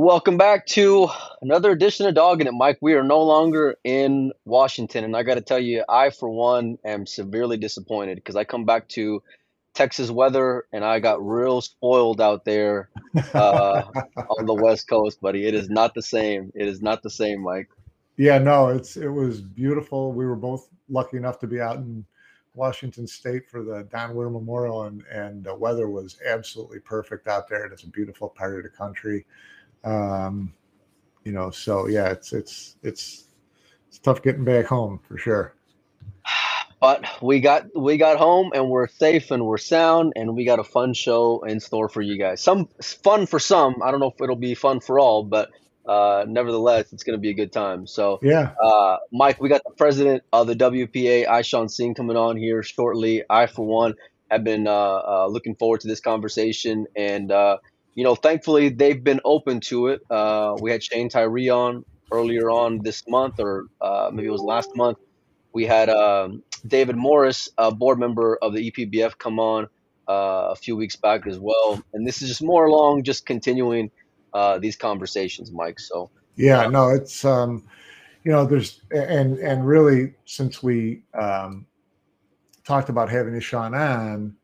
Welcome back to another edition of Dogging It, Mike. We are no longer in Washington, and I got to tell you, I for one am severely disappointed because I come back to Texas weather, and I got real spoiled out there uh, on the West Coast, buddy. It is not the same. It is not the same, Mike. Yeah, no, it's it was beautiful. We were both lucky enough to be out in Washington State for the Don Witter Memorial, and and the weather was absolutely perfect out there. And it's a beautiful part of the country. Um, you know, so yeah, it's it's it's it's tough getting back home for sure. But we got we got home and we're safe and we're sound and we got a fun show in store for you guys. Some fun for some. I don't know if it'll be fun for all, but uh, nevertheless, it's going to be a good time. So, yeah, uh, Mike, we got the president of the WPA, Ishaun Singh, coming on here shortly. I, for one, have been uh, uh looking forward to this conversation, and uh, you know, thankfully they've been open to it. Uh, we had Shane Tyree on earlier on this month, or maybe it was last month. We had um, David Morris, a board member of the EPBF, come on a few weeks back as well, and this is just more along just continuing uh, these conversations, Mike. So yeah, no, it's um, you know, there's and and really since we um, talked about having Ishaun on,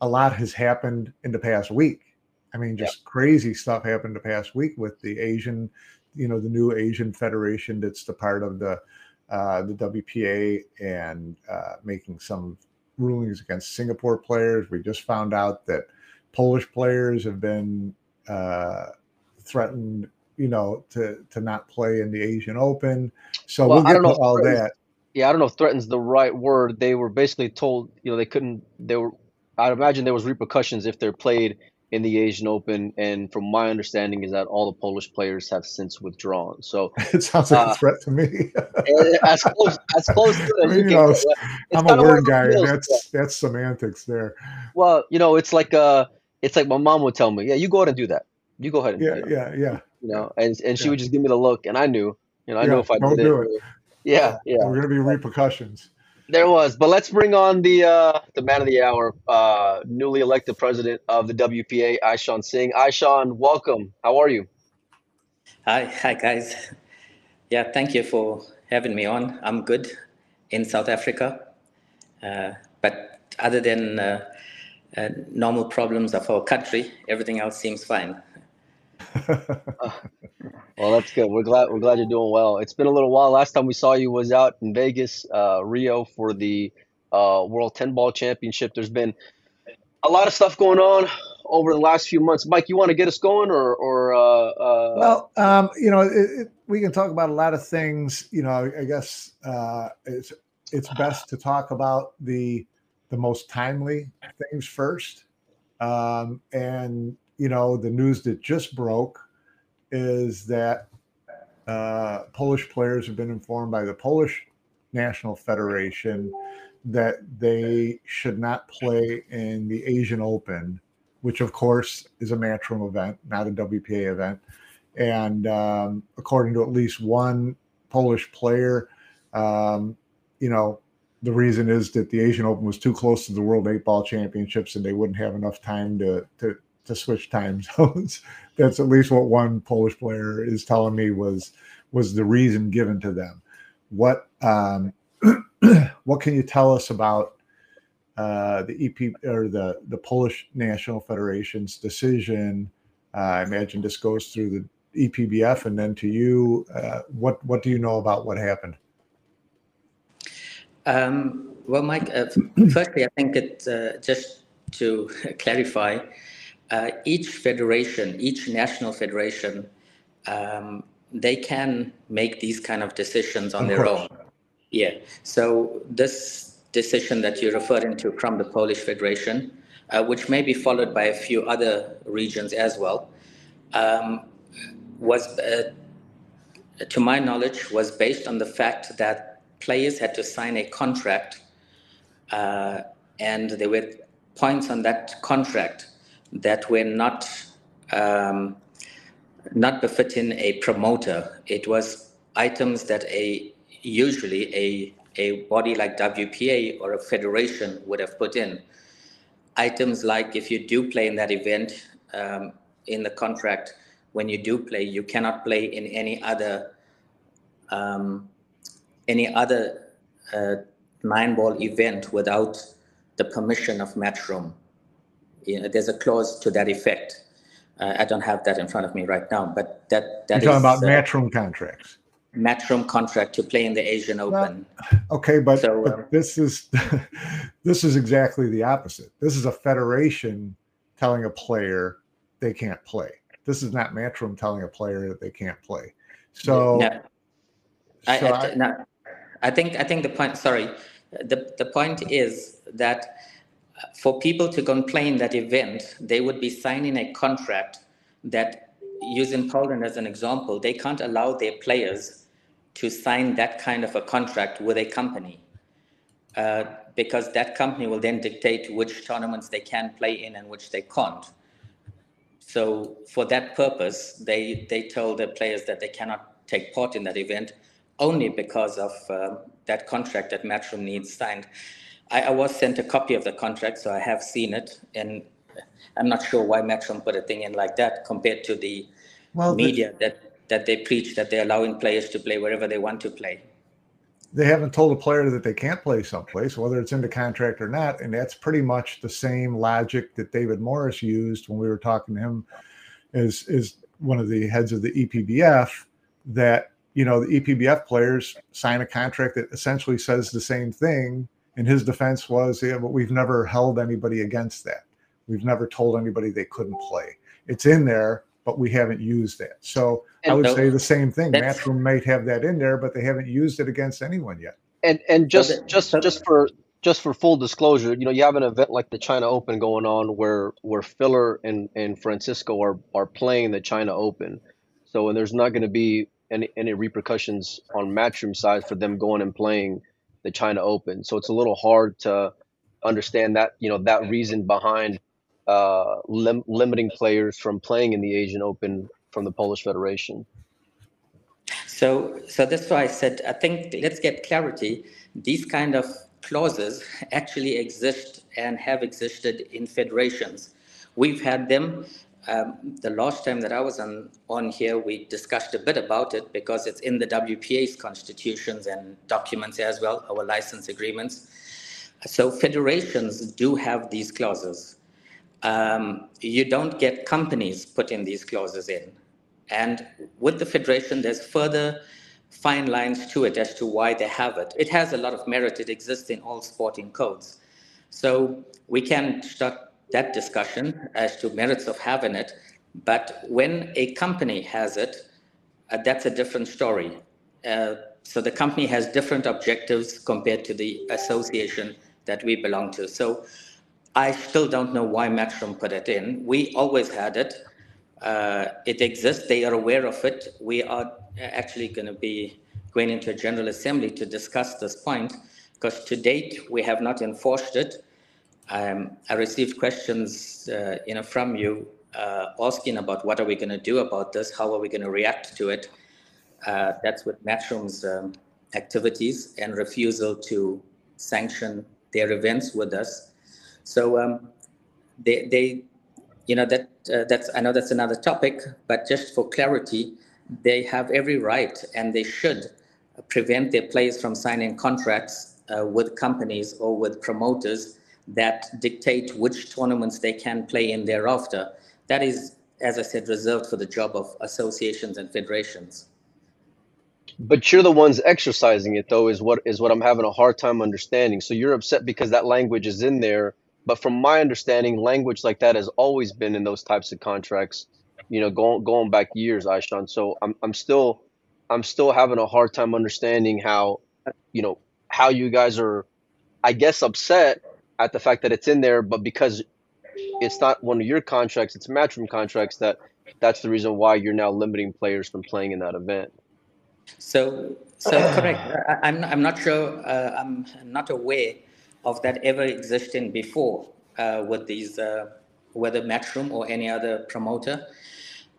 a lot has happened in the past week. I mean, just crazy stuff happened the past week with the Asian, you know, the new Asian Federation that's the part of the uh, the WPA and uh, making some rulings against Singapore players. We just found out that Polish players have been uh, threatened, you know, to to not play in the Asian Open. So well, we'll get to all that. Yeah, I don't know if threatens the right word. They were basically told, you know, they couldn't. They were. I'd imagine there was repercussions if they're played in the Asian Open, and from my understanding is that all the Polish players have since withdrawn. So it sounds like uh, a threat to me. as close as close to I mean, you know, I'm a word guy, and that's that's semantics there. Well, you know, it's like uh, it's like my mom would tell me, "Yeah, you go ahead and do that." you go ahead and yeah, yeah, yeah. You know, and and she yeah. would just give me the look, and I knew, you know, I yeah, knew if I don't did do it, it. Yeah, yeah. There going to be repercussions. There was, but let's bring on the uh, the man of the hour, uh, newly elected president of the WPA, Ishaun Singh. Ishaun, welcome. How are you? Hi, hi guys. Yeah, thank you for having me on. I'm good in South Africa, uh, but other than uh, uh, normal problems of our country, everything else seems fine. well, that's good. We're glad we're glad you're doing well. It's been a little while. Last time we saw you was out in Vegas, uh, Rio, for the uh, World Ten Ball Championship. There's been a lot of stuff going on over the last few months. Mike, you want to get us going, or or uh, uh well, um, you know, it, it, we can talk about a lot of things. You know, I guess uh, it's it's best to talk about the the most timely things first. Um, and you know, the news that just broke is that uh, Polish players have been informed by the Polish National Federation that they should not play in the Asian Open, which of course is a matchroom event, not a WPA event. And um, according to at least one Polish player, um, you know, the reason is that the Asian Open was too close to the World Eight Ball Championships, and they wouldn't have enough time to to to switch time zones. That's at least what one Polish player is telling me was was the reason given to them. What um, what can you tell us about uh, the EP or the the Polish National Federation's decision? Uh, I imagine this goes through the EPBF and then to you. Uh, what what do you know about what happened? Um, well, Mike. Uh, firstly, I think it uh, just to clarify uh, each federation, each national federation, um, they can make these kind of decisions on of their course. own. Yeah. So this decision that you're referring to from the Polish Federation, uh, which may be followed by a few other regions as well, um, was, uh, to my knowledge, was based on the fact that players had to sign a contract, uh, and there were points on that contract that were not um, not befitting a promoter. It was items that a usually a a body like WPA or a federation would have put in. Items like if you do play in that event um, in the contract, when you do play, you cannot play in any other um, any other uh, nine ball event without the permission of Matchroom. You know, there's a clause to that effect. Uh, I don't have that in front of me right now, but that that You're talking about uh, matchroom contracts. Matchroom contract to play in the Asian Open. Okay, but, So, but uh, this is this is exactly the opposite. This is a federation telling a player they can't play. This is not Matchroom telling a player that they can't play. So, No. I, so I, I- no, I think I think the point. Sorry, the the point is that for people to complain that event, they would be signing a contract that, using Poland as an example, they can't allow their players to sign that kind of a contract with a company, uh, because that company will then dictate which tournaments they can play in and which they can't. So for that purpose, they, they told the players that they cannot take part in that event only because of um, that contract that Matchroom needs signed. I, I was sent a copy of the contract, so I have seen it, and I'm not sure why Matchroom put a thing in like that compared to the well, they, media that, that they preach that they're allowing players to play wherever they want to play. they haven't told a player that they can't play someplace, whether it's in the contract or not. And that's pretty much the same logic that David Morris used when we were talking to him as is one of the heads of the EPBF that you know the EPBF players sign a contract that essentially says the same thing. And his defense was, yeah, but we've never held anybody against that. We've never told anybody they couldn't play. It's in there, but we haven't used that. So I would so say the same thing. that's- Matchroom might have that in there, but they haven't used it against anyone yet. And and just the- just just for just for full disclosure, you know, you have an event like the China Open going on where where Filler and and Francisco are are playing the China Open. So and there's not going to be any any repercussions on Matchroom side for them going and playing the China Open. So it's a little hard to understand that, you know, that reason behind uh lim- limiting players from playing in the Asian Open from the Polish Federation. So, so that's why I said I think let's get clarity. These kind of clauses actually exist and have existed in federations. We've had them. Um, the last time that I was on on here, we discussed a bit about it because it's in the WPA's constitutions and documents as well, our license agreements. So federations do have these clauses. Um, you don't get companies putting these clauses in. And with the federation, there's further fine lines to it as to why they have it. It has a lot of merit. It exists in all sporting codes. So we can start that discussion as to merits of having it. But when a company has it, uh, that's a different story. Uh, so the company has different objectives compared to the association that we belong to. So I still don't know why Matchroom put it in. We always had it. Uh, it exists. They are aware of it. We are actually going to be going into a general assembly to discuss this point because to date we have not enforced it. Um, I received questions, uh, you know, from you uh, asking about what are we going to do about this? How are we going to react to it? Uh, that's with Matchroom's um, activities and refusal to sanction their events with us. So um, they, they, you know, that uh, that's I know that's another topic, but just for clarity, they have every right and they should prevent their players from signing contracts uh, with companies or with promoters that dictate which tournaments they can play in thereafter. That is, as I said, reserved for the job of associations and federations. But you're the ones exercising it though is what is what I'm having a hard time understanding. So you're upset because that language is in there, but from my understanding, language like that has always been in those types of contracts, you know, going going back years, Ishaun. So I'm I'm still I'm still having a hard time understanding how, you know, how you guys are I guess upset at the fact that it's in there, but because it's not one of your contracts, it's matchroom contracts that that's the reason why you're now limiting players from playing in that event. So, so correct. I, I'm, I'm not sure, uh, I'm not aware of that ever existing before uh, with these, uh, whether Matchroom or any other promoter.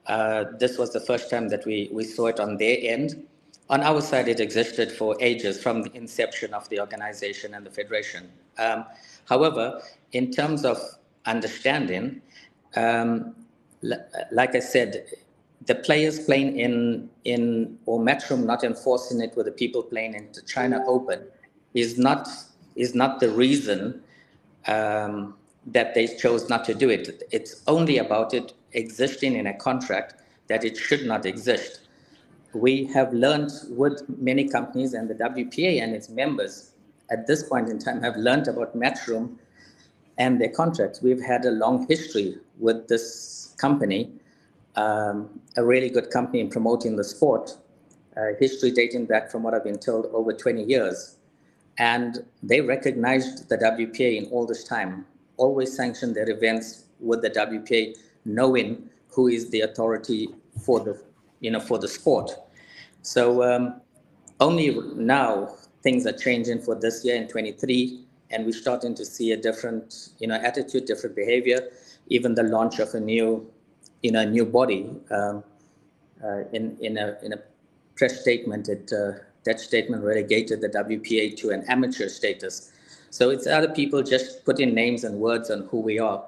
Uh, this was the first time that we, we saw it on their end. On our side, it existed for ages from the inception of the organization and the federation. Um, however, in terms of understanding, um, l- like I said, the players playing in in or Matchroom not enforcing it with the people playing in the China Open is not is not the reason um, that they chose not to do it. It's only about it existing in a contract that it should not exist. We have learned with many companies and the WPA and its members at this point in time have learned about Matchroom and their contracts. We've had a long history with this company, um, a really good company in promoting the sport, uh, history dating back from what I've been told over 20 years. And they recognized the WPA in all this time, always sanctioned their events with the WPA, knowing who is the authority for the, you know, for the sport. So um, only now things are changing for this year in 23, and we're starting to see a different, you know, attitude, different behavior, even the launch of a new, you know, new body. Um, uh, in in a in a press statement, it uh, that statement relegated the WPA to an amateur status. So it's other people just putting names and words on who we are.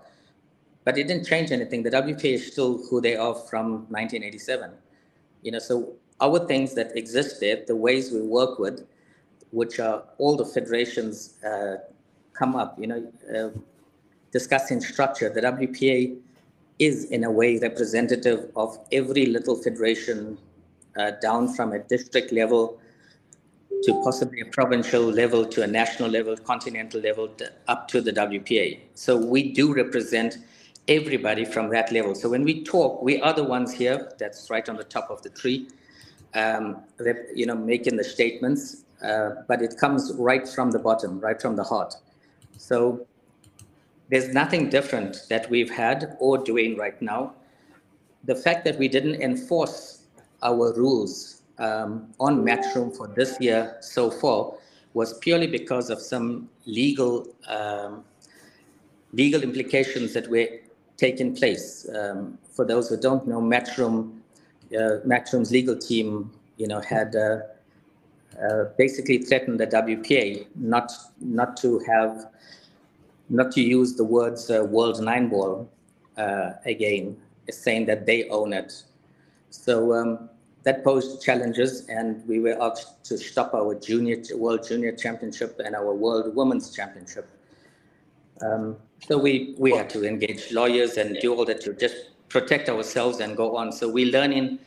But it didn't change anything. The WPA is still who they are from 1987. You know, so our things that exist there, the ways we work with, which are all the federations uh, come up, you know, uh, discussing structure. The WPA is in a way representative of every little federation uh, down from a district level to possibly a provincial level to a national level, continental level, to, up to the WPA. So we do represent everybody from that level. So when we talk, we are the ones here that's right on the top of the tree, um, you know, making the statements, but it comes right from the bottom, right from the heart. So there's nothing different that we've had or doing right now. The fact that we didn't enforce our rules um, on Matchroom for this year so far was purely because of some legal um, legal implications that were taking place. Um, for those who don't know, Matchroom uh, Matchroom's legal team, you know, had uh, uh, basically threatened the WPA not not to have not to use the words uh, World Nine Ball uh, again, saying that they own it. So um, that posed challenges, and we were asked to stop our junior World Junior Championship and our World Women's Championship. Um, so we we had to engage lawyers and do all that to just protect ourselves and go on. So we're learning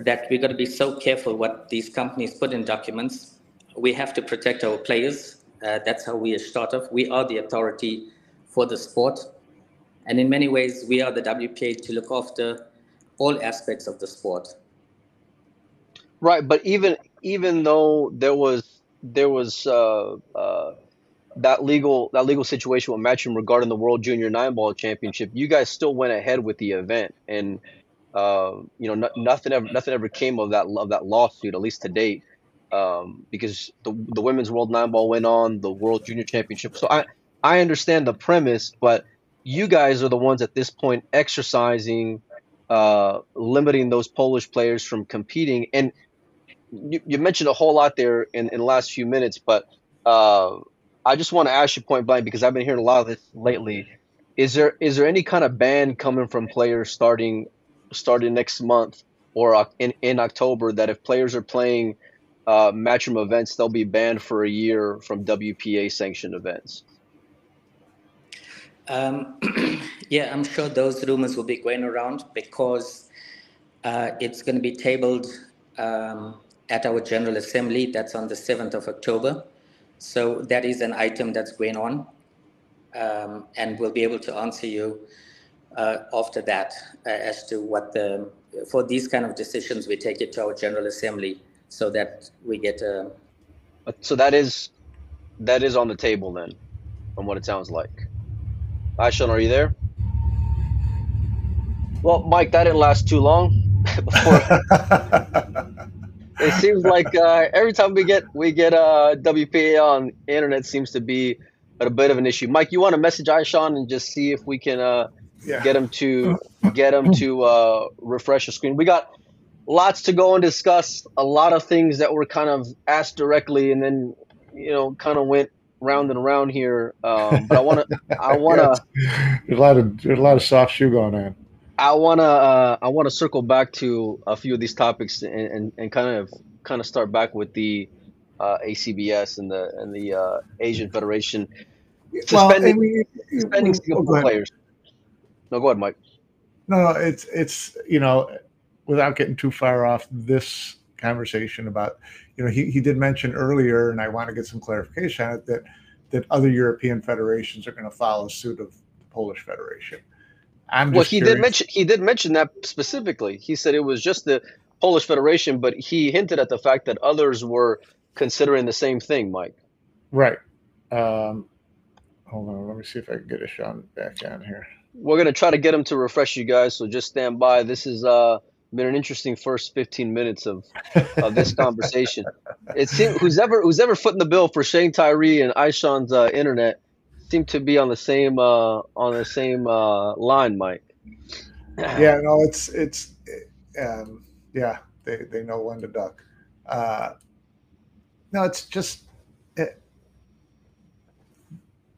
that we've got to be so careful what these companies put in documents. We have to protect our players. Uh, that's how we start off. We are the authority for the sport. And in many ways, we are the WPA to look after all aspects of the sport. Right, but even even though there was there was uh, uh, that legal that legal situation with Matchroom regarding the World Junior Nine Ball Championship, you guys still went ahead with the event, and uh, you know no, nothing ever nothing ever came of that of that lawsuit, at least to date, um, because the the Women's World Nine Ball went on, the World Junior Championship. So I I understand the premise, but you guys are the ones at this point exercising uh, limiting those Polish players from competing and you, you mentioned a whole lot there in, in the last few minutes, but uh, I just want to ask you point blank because I've been hearing a lot of this lately. Is there is there any kind of ban coming from players starting starting next month or in, in October that if players are playing uh, matchroom events, they'll be banned for a year from WPA sanctioned events? Um, yeah, I'm sure those rumors will be going around because uh, it's going to be tabled um, at our General Assembly. That's on the 7th of October. So that is an item that's going on. Um, and we'll be able to answer you uh, after that uh, as to what the, for these kind of decisions, we take it to our General Assembly so that we get a. So that is, that is on the table then, from what it sounds like. Ishaun, are you there? Well, Mike, that didn't last too long. Before, it seems like uh, every time we get we get uh, WPA on internet seems to be a bit of an issue. Mike, you want to message Ishaun and just see if we can uh, yeah. get them to get him to uh, refresh the screen. We got lots to go and discuss. A lot of things that were kind of asked directly, and then you know kind of went round and around here. Um, but I want to I want to. there's a lot of there's a lot of soft shoe going on. I wanna uh, I wanna circle back to a few of these topics and, and, and kind of kind of start back with the uh, ACBS and the and the uh, Asian Federation suspending, well, suspending Singapore players. No, go ahead, Mike. No, no, it's it's you know, without getting too far off this conversation about, you know, he, he did mention earlier, and I want to get some clarification on it that that other European federations are going to follow suit of the Polish Federation. I'm well, he curious. did mention he did mention that specifically. He said it was just the Polish Federation, but he hinted at the fact that others were considering the same thing, Mike. Right. Um, hold on, let me see if I can get a shot back on here. We're gonna try to get him to refresh you guys, so just stand by. This has uh, been an interesting first 15 minutes of of this conversation. It seems who's ever who's ever footing the bill for Shane Tyree and Ishaun's uh, internet seem to be on the same uh, on the same uh, line, Mike. yeah, no, it's it's um, yeah, they they know when to duck. Uh, no, it's just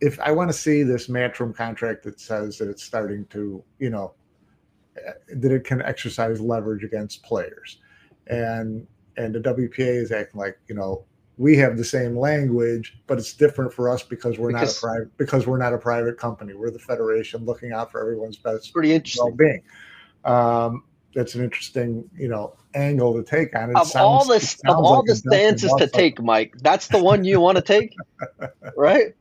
if I want to see this matchroom contract that says that it's starting to, you know, that it can exercise leverage against players, and and the WPA is acting like you know we have the same language, but it's different for us because we're because, not a private because we're not a private company. We're the federation looking out for everyone's best pretty interesting well-being. Um, that's an interesting, you know, angle to take on it. Of sounds, all the of all like the stances to take, Mike, that's the one you want to take, right?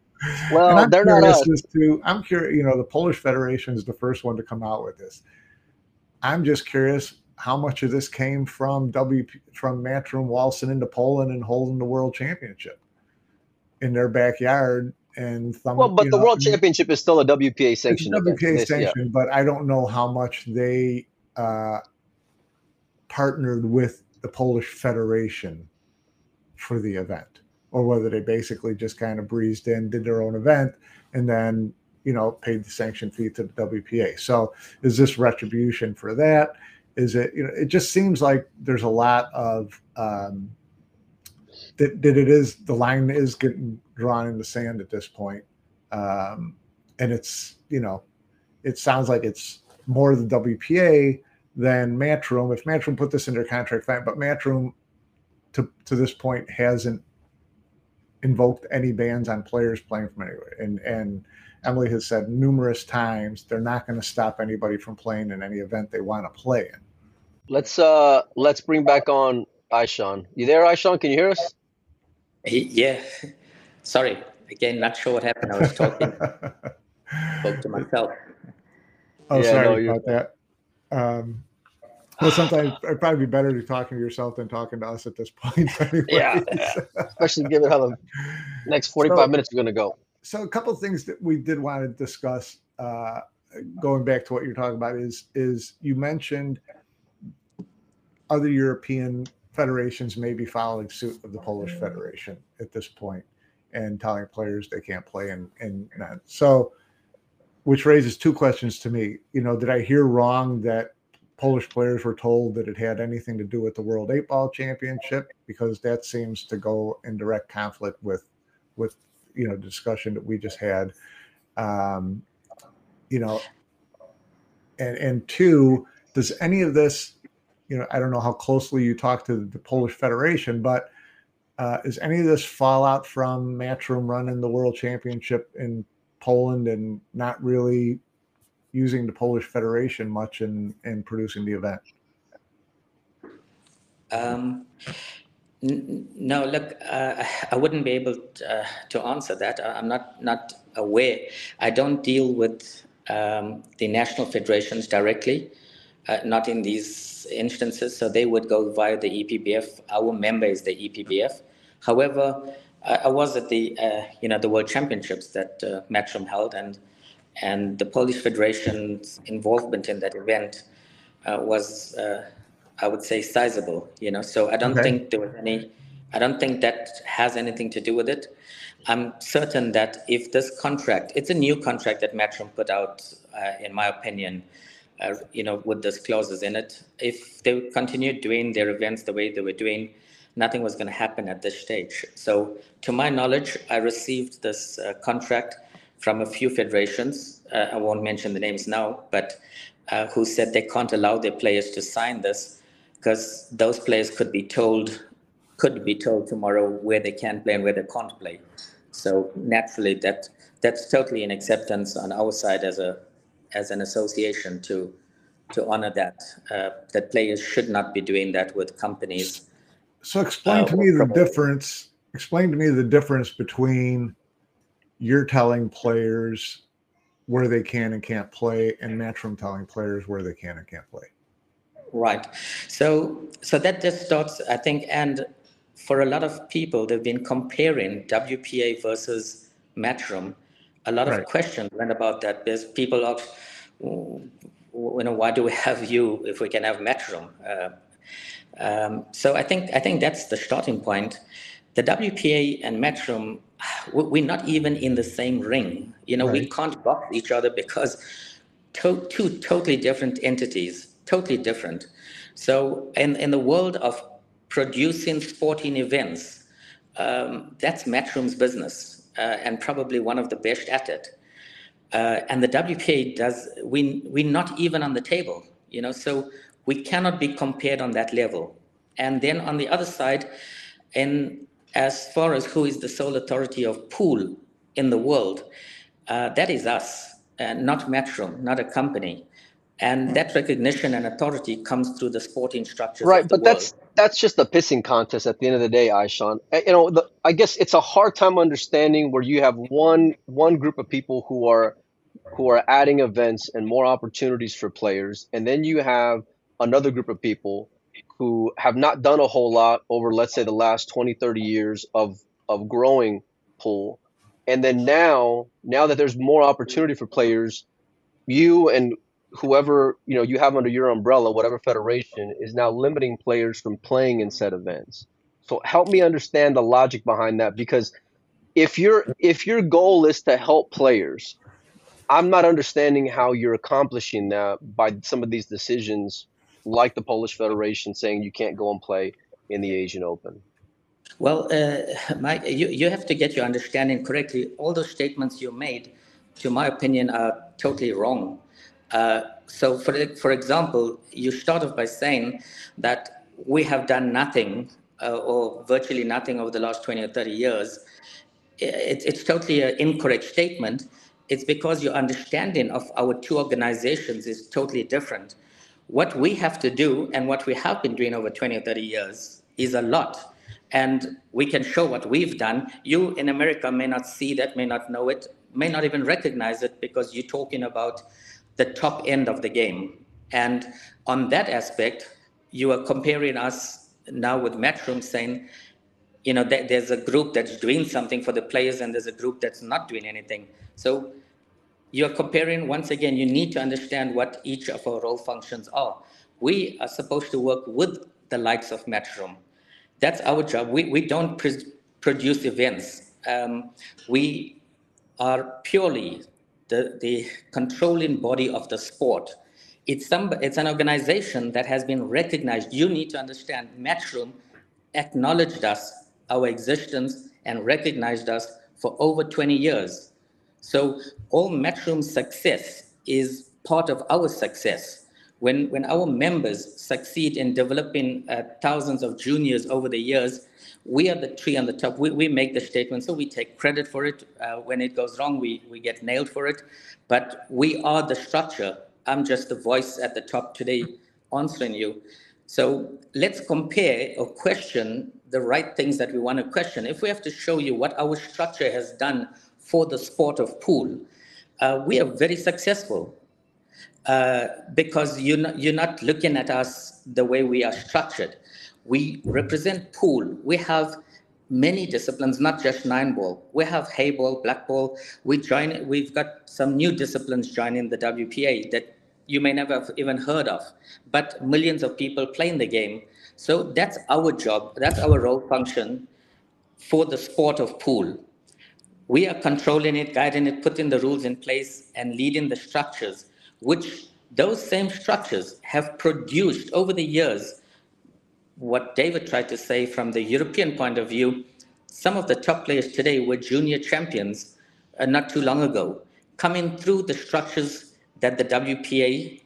Well, they're not us. To, I'm curious. You know, the Polish Federation is the first one to come out with this. I'm just curious how much of this came from W from Matchroom waltzing into Poland and holding the world championship in their backyard and thumb, well, but the know, world championship is still a WPA sanction. WPA sanction, yeah. but I don't know how much they uh, partnered with the Polish Federation for the event, or whether they basically just kind of breezed in, did their own event, and then you know paid the sanction fee to the WPA. So is this retribution for that? Is it you know it just seems like there's a lot of um, that that it is the line is getting drawn in the sand at this point, um, and it's you know it sounds like it's more the WPA than Matchroom. If Matchroom put this in their contract, fine. But Matchroom, to to this point, hasn't invoked any bans on players playing from anywhere. And and Emily has said numerous times they're not going to stop anybody from playing in any event they want to play in. Let's uh let's bring back on Ishaun. You there, Ishaun? Can you hear us? Yeah. Sorry. Again, not sure what happened. I was talking. Spoke to myself. Oh, yeah, sorry no, about that. Um, well, sometimes it'd probably be better to talking to yourself than talking to us at this point. yeah, yeah, especially given how the next forty-five so, minutes are going to go. So, a couple of things that we did want to discuss, uh, going back to what you're talking about, is is you mentioned other European federations may be following suit of the Polish Federation at this point and telling players they can't play that. So, which raises two questions to me. You know, did I hear wrong that Polish players were told that it had anything to do with the World Eight Ball Championship because that seems to go in direct conflict with with you know discussion that we just had. Um, you know, and and two, does any of this, you know, I don't know how closely you talk to the Polish Federation, but uh, is any of this fallout from Matchroom running the World Championship in Poland and not really using the Polish Federation much in in producing the event? Um, n- no, look, uh, I wouldn't be able to, uh, to, answer that. I'm not not aware. I don't deal with um, the national federations directly, uh, not in these instances. So they would go via the EPBF. Our member is the EPBF. However, I, I was at the uh, you know the World Championships that uh, Matchroom held, and and the Polish Federation's involvement in that event uh, was, uh, I would say, sizable. You know, so I don't okay. think there was any. I don't think that has anything to do with it. I'm certain that if this contract, it's a new contract that Matchroom put out, uh, in my opinion, uh, you know, with those clauses in it. If they continued doing their events the way they were doing, nothing was going to happen at this stage. So, to my knowledge, I received this uh, contract from a few federations. Uh, I won't mention the names now, but uh, who said they can't allow their players to sign this because those players could be told could be told tomorrow where they can play and where they can't play. So naturally, that that's totally an acceptance on our side as a as an association to to honor that uh, that players should not be doing that with companies. So explain uh, to me the difference. Explain to me the difference between you're telling players where they can and can't play, and Matchroom telling players where they can and can't play. Right. So so that just starts, I think, and for a lot of people, they've been comparing WPA versus Matchroom. A lot right. of questions went about that. There's people ask, you know, why do we have you if we can have Matchroom? Uh, um, so I think I think that's the starting point. The WPA and Matchroom, we're not even in the same ring. You know, right. we can't box each other because to, two totally different entities, totally different. So in, in the world of producing sporting events, um, that's Matchroom's business uh, and probably one of the best at it. Uh, and the WPA does, we, we're not even on the table, you know, so we cannot be compared on that level. And then on the other side, and as far as who is the sole authority of pool in the world, uh, that is us, uh, not Matchroom, not a company and that recognition and authority comes through the sporting structures. Right, but world. that's that's just a pissing contest at the end of the day, Ishaun. You know, the, I guess it's a hard time understanding where you have one one group of people who are who are adding events and more opportunities for players, and then you have another group of people who have not done a whole lot over let's say the last 20 30 years of of growing pool and then now now that there's more opportunity for players you and whoever you know you have under your umbrella, whatever federation, is now limiting players from playing in said events. So help me understand the logic behind that because if your if your goal is to help players, I'm not understanding how you're accomplishing that by some of these decisions, like the Polish Federation saying you can't go and play in the Asian Open. Well, uh, Mike, you, you have to get your understanding correctly. All those statements you made, to my opinion, are totally wrong. Uh, so, for, for example, you start off by saying that we have done nothing uh, or virtually nothing over the last 20 or 30 years. It, it's totally an incorrect statement. It's because your understanding of our two organizations is totally different. What we have to do and what we have been doing over 20 or 30 years is a lot. And we can show what we've done. You in America may not see that, may not know it, may not even recognize it because you're talking about the top end of the game. And on that aspect, you are comparing us now with Matchroom saying, you know, th- there's a group that's doing something for the players and there's a group that's not doing anything. So you're comparing, once again, you need to understand what each of our role functions are. We are supposed to work with the likes of Matchroom. That's our job. We, we don't pr- produce events. Um, we are purely the, the controlling body of the sport. It's, some, it's an organization that has been recognized. You need to understand Matchroom acknowledged us, our existence, and recognized us for over 20 years. So all Matchroom's success is part of our success. When, when our members succeed in developing uh, thousands of juniors over the years, we are the tree on the top. We, we make the statement, so we take credit for it. Uh, when it goes wrong, we, we get nailed for it. But we are the structure. I'm just the voice at the top today answering you. So let's compare or question the right things that we want to question. If we have to show you what our structure has done for the sport of pool, uh, we are very successful. Uh, because you're not, you're not looking at us the way we are structured. We represent pool. We have many disciplines, not just nine ball. We have eight ball, black ball. We join. We've got some new disciplines joining the WPA that you may never have even heard of, but millions of people playing the game. So that's our job. That's our role function for the sport of pool. We are controlling it, guiding it, putting the rules in place, and leading the structures, which those same structures have produced over the years what David tried to say from the European point of view, some of the top players today were junior champions uh, not too long ago, coming through the structures that the WPA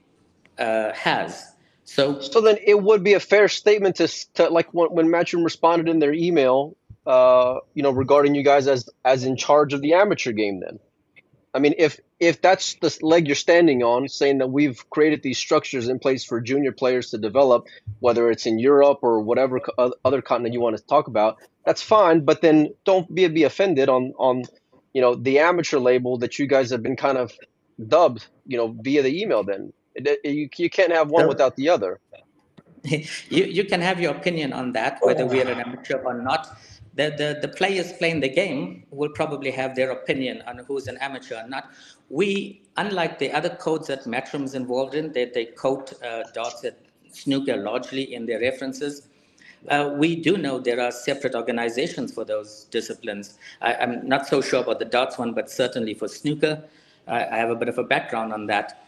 uh, has. So, so then it would be a fair statement to, to like when, when Matchroom responded in their email, uh, you know, regarding you guys as as in charge of the amateur game. Then, I mean, if if that's the leg you're standing on, saying that we've created these structures in place for junior players to develop, whether it's in Europe or whatever other continent you want to talk about, that's fine. But then don't be be offended on on you know the amateur label that you guys have been kind of dubbed, you know, via the email. Then you you can't have one without the other. you you can have your opinion on that, whether we are an amateur or not the, the, the players playing the game will probably have their opinion on who's an amateur or not. We, unlike the other codes that Matchroom is involved in, they, they code uh, darts at snooker largely in their references. Uh, we do know there are separate organizations for those disciplines. I, am not so sure about the darts one, but certainly for snooker, I, I have a bit of a background on that.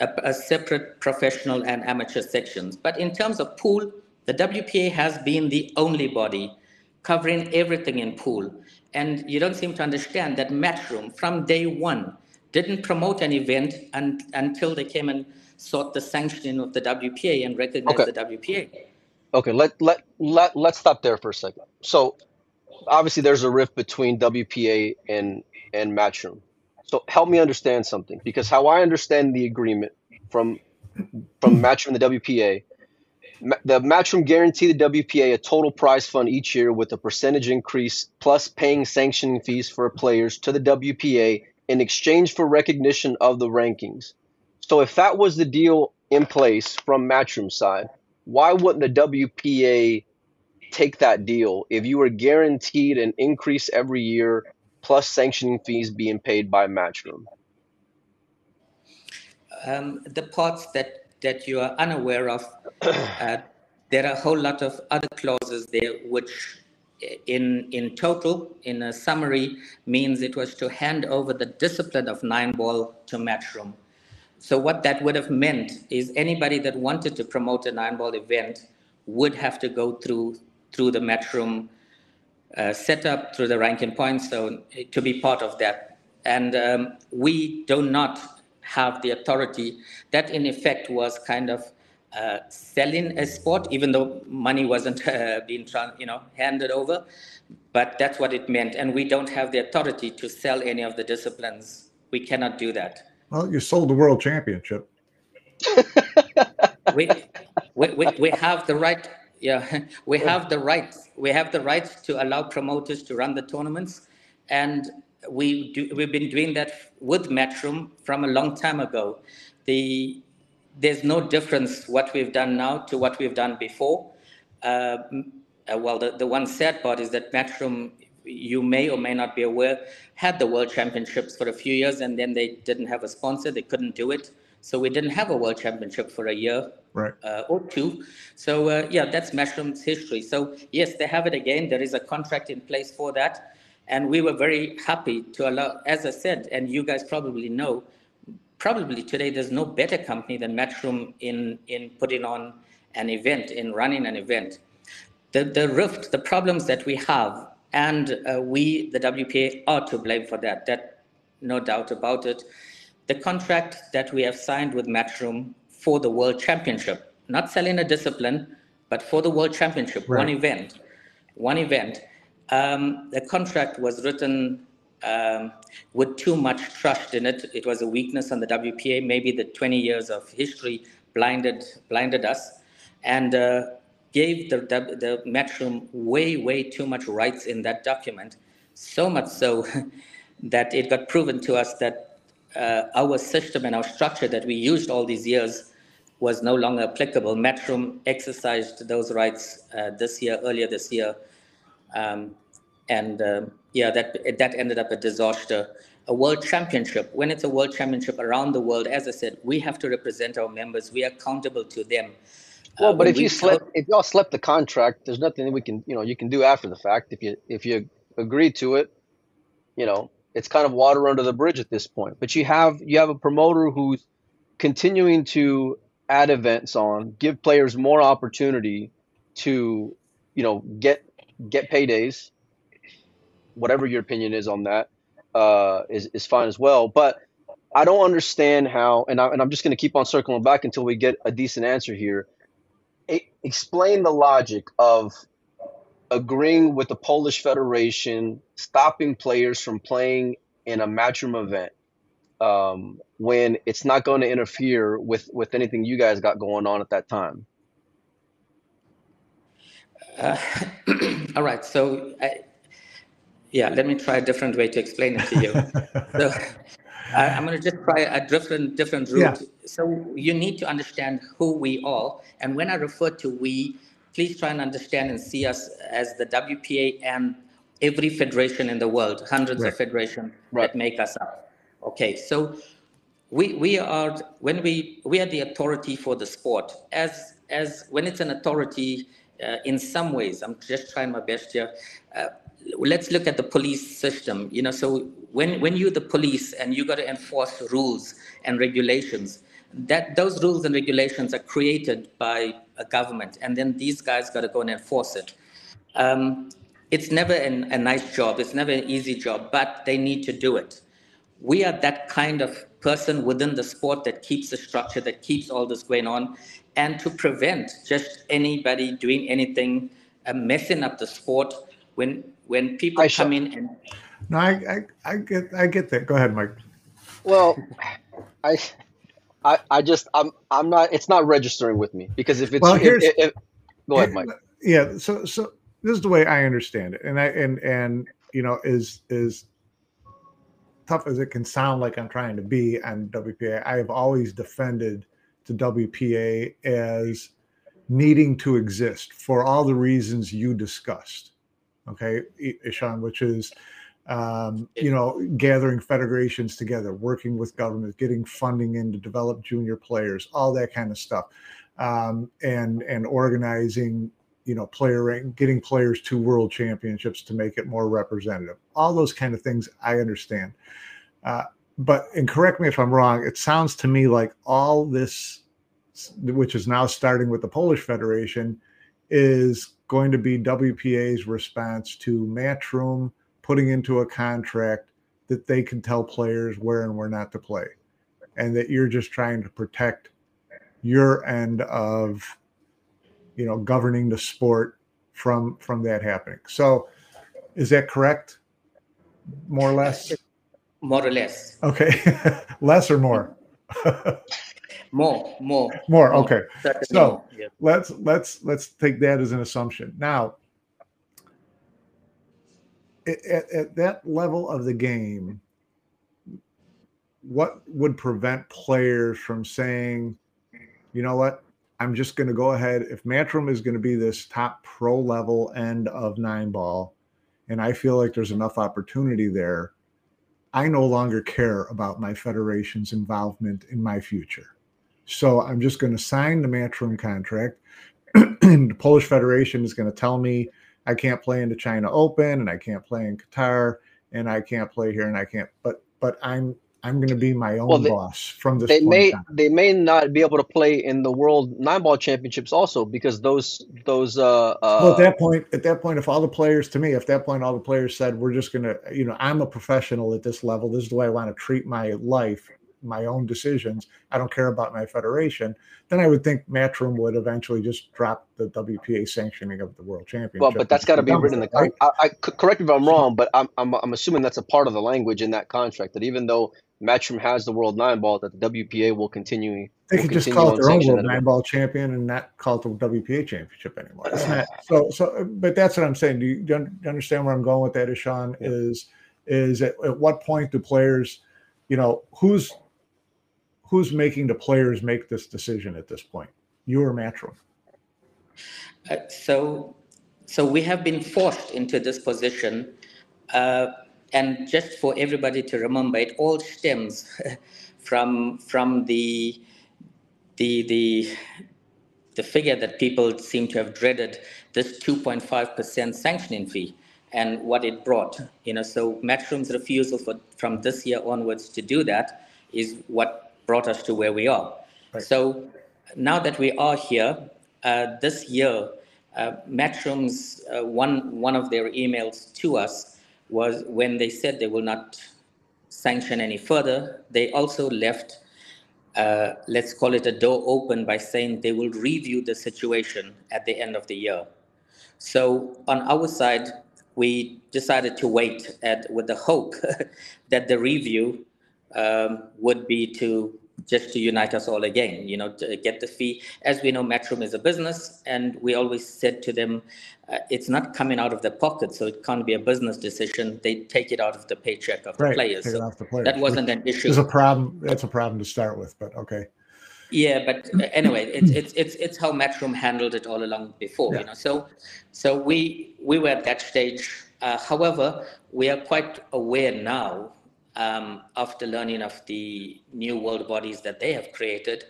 A, a separate professional and amateur sections. But in terms of pool, the WPA has been the only body covering everything in pool. And you don't seem to understand that Matchroom, from day one, didn't promote an event un- until they came and sought the sanctioning of the WPA and recognized okay. the WPA. Okay, let, let, let, let's stop there for a second. So, obviously, there's a rift between WPA and, and Matchroom. So, help me understand something because how I understand the agreement from from Matchroom and the WPA the Matchroom guarantee the WPA a total prize fund each year with a percentage increase plus paying sanctioning fees for players to the WPA in exchange for recognition of the rankings. So if that was the deal in place from Matchroom side, why wouldn't the WPA take that deal if you were guaranteed an increase every year plus sanctioning fees being paid by Matchroom? Um, the parts that that you are unaware of. Uh, there are a whole lot of other clauses there, which in, in total, in a summary, means it was to hand over the discipline of nine ball to Matchroom. So what that would have meant is anybody that wanted to promote a nine ball event would have to go through through the Matchroom uh, setup, through the ranking points, so to be part of that. And um, we do not have the authority. That, in effect, was kind of uh, selling a sport, even though money wasn't uh, being you know handed over. But that's what it meant, and we don't have the authority to sell any of the disciplines. We cannot do that. Well, you sold the world championship. we, we, we, we have the right. Yeah, we have the right. We have the right to allow promoters to run the tournaments, and we do, we've been doing that with Matchroom from a long time ago. The, there's no difference what we've done now to what we've done before. Uh, uh, well, the, the one sad part is that Matchroom, you may or may not be aware, had the World Championships for a few years and then they didn't have a sponsor. They couldn't do it. So we didn't have a World Championship for a year right. uh, or two. So uh, yeah, that's Matchroom's history. So yes, they have it again. There is a contract in place for that. And we were very happy to allow, as I said, and you guys probably know, probably today there's no better company than Matchroom in, in putting on an event, in running an event. The, the rift, the problems that we have, and uh, we, the WPA, are to blame for that. That, no doubt about it. The contract that we have signed with Matchroom for the World Championship, not selling a discipline, but for the World Championship, right. one event, one event um, the contract was written um, with too much trust in it. It was a weakness on the WPA. Maybe the 20 years of history blinded blinded us, and uh, gave the, the, Matchroom way way too much rights in that document. So much so that it got proven to us that uh, our system and our structure that we used all these years was no longer applicable. Matchroom exercised those rights uh, this year, earlier this year, um, and um, yeah, that that ended up a disaster. A world championship, when it's a world championship around the world, as I said, we have to represent our members. We are accountable to them. Well, uh, but if you slip, if y'all slip the contract, there's nothing we can, you know, you can do after the fact. If you if you agree to it, you know, it's kind of water under the bridge at this point. But you have you have a promoter who's continuing to add events on, give players more opportunity to, you know, get get paydays, whatever your opinion is on that uh, is is fine as well. But I don't understand how, and, I, and I'm just going to keep on circling back until we get a decent answer here. explain the logic of agreeing with the Polish Federation, stopping players from playing in a matchroom event um, when it's not going to interfere with with anything you guys got going on at that time. Uh, all right, so I, yeah, let me try a different way to explain it to you. so I, am going to just try a different different route. Yeah. So you need to understand who we are, and when I refer to we, please try and understand and see us as the WPA and every federation in the world, hundreds right. of federations right. that make us up. Okay, so we we are when we we are the authority for the sport. As as when it's an authority, uh, in some ways, I'm just trying my best here. Uh, let's look at the police system. You know, so when when you're the police and you got to enforce rules and regulations, that those rules and regulations are created by a government, and then these guys got to go and enforce it. Um, it's never an, a nice job. It's never an easy job, but they need to do it. We are that kind of person within the sport that keeps the structure, that keeps all this going on, and to prevent just anybody doing anything, uh, messing up the sport. When when people I come in and no, I, I, I get I get that. Go ahead, Mike. Well, I I, I just I'm I'm not it's not registering with me because if it's well, here's, if, if, go ahead, Mike. Yeah, so so this is the way I understand it, and I and and you know is is tough as it can sound like I'm trying to be on WPA. I have always defended the WPA as needing to exist for all the reasons you discussed. Okay, Ishaun, which is um, you know, gathering federations together, working with governments, getting funding in to develop junior players, all that kind of stuff, um, and and organizing, you know, player rank getting players to world championships to make it more representative. All those kind of things I understand, uh, but and correct me if I'm wrong. It sounds to me like all this, which is now starting with the Polish Federation, is going to be WPA's response to Matchroom putting into a contract that they can tell players where and where not to play, and that you're just trying to protect your end of, you know, governing the sport from from that happening. So, is that correct? More or less. More or less. Okay, less or more. more, more, more. Okay, so. Yeah. let's let's let's take that as an assumption. Now, at, at that level of the game, what would prevent players from saying, you know what, I'm just going to go ahead. If Matchroom is going to be this top pro level end of nine ball, and I feel like there's enough opportunity there, I no longer care about my federation's involvement in my future. So I'm just going to sign the Matchroom contract, and the Polish Federation is going to tell me I can't play in the China Open and I can't play in Qatar and I can't play here and I can't but but I'm I'm going to be my own well, they, boss from this. They may on. they may not be able to play in the World Nine Ball Championships also because those those. Uh, uh, well, at that point, at that point, if all the players to me, if that point all the players said we're just going to, you know, I'm a professional at this level. This is the way I want to treat my life my own decisions. I don't care about my federation. Then I would think Matchroom would eventually just drop the WPA sanctioning of the World Championship. Well, but that's got to be written in the contract. Right? I, I, correct me if I'm wrong, but I'm, I'm I'm assuming that's a part of the language in that contract that even though Matchroom has the World Nine Ball, that the WPA will continue. They could just call it their own World Nine Ball Champion and not call it the WPA Championship anymore. Not, so so, but that's what I'm saying. Do you, do you understand where I'm going with that, Ishaun? Yeah. Is is at, at what point do players, you know, who's who's making the players make this decision at this point? You or Matchroom? Uh, so, so we have been forced into this position, uh, and just for everybody to remember, it all stems from from the the the the figure that people seem to have dreaded this 2.5% sanctioning fee and what it brought you know so matchroom's refusal for from this year onwards to do that is what brought us to where we are. Right. So now that we are here, uh, this year, uh, Matchroom's uh, one one of their emails to us was when they said they will not sanction any further, they also left, uh, let's call it a door open by saying they will review the situation at the end of the year. So on our side, we decided to wait at, with the hope that the review um, would be to just to unite us all again, you know, to get the fee. As we know, Matchroom is a business, and we always said to them, uh, it's not coming out of their pocket, so it can't be a business decision. They take it out of the paycheck of right, the players. So off the players. that wasn't an issue. It's a problem. That's a problem to start with, but okay. Yeah, but uh, anyway, it's it's it's it's how Matchroom handled it all along before, Yeah. you know. So, so we we were at that stage. Uh, however, we are quite aware now, um, after learning of the new world bodies that they have created,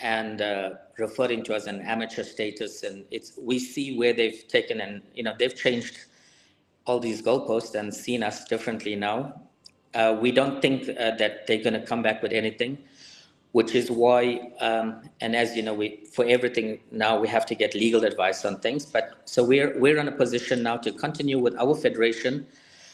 and uh, referring to as an amateur status, and it's we see where they've taken and you know they've changed all these goalposts and seen us differently now. Uh, we don't think uh, that they're going to come back with anything which is why, um, and as you know, we for everything now we have to get legal advice on things. But so we're we're in a position now to continue with our federation,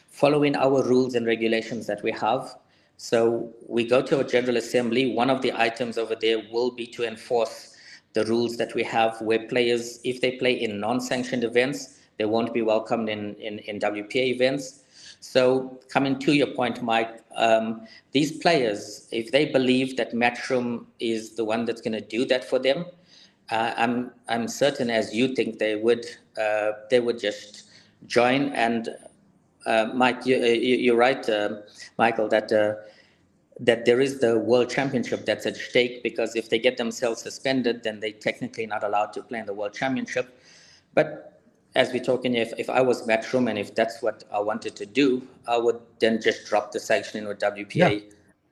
following our rules and regulations that we have. So we go to a general assembly. One of the items over there will be to enforce the rules that we have, where players, if they play in non-sanctioned events, they won't be welcomed in in, in WPA events. So coming to your point, Mike, um, these players, if they believe that Matchroom is the one that's going to do that for them, uh, I'm I'm certain, as you think, they would uh, they would just join. And uh, Mike, you, you, you're right, uh, Michael, that uh, that there is the World Championship that's at stake because if they get themselves suspended, then they technically not allowed to play in the World Championship. But as we're talking, if, if I was Matchroom and if that's what I wanted to do, I would then just drop the sanctioning with WPA Yeah.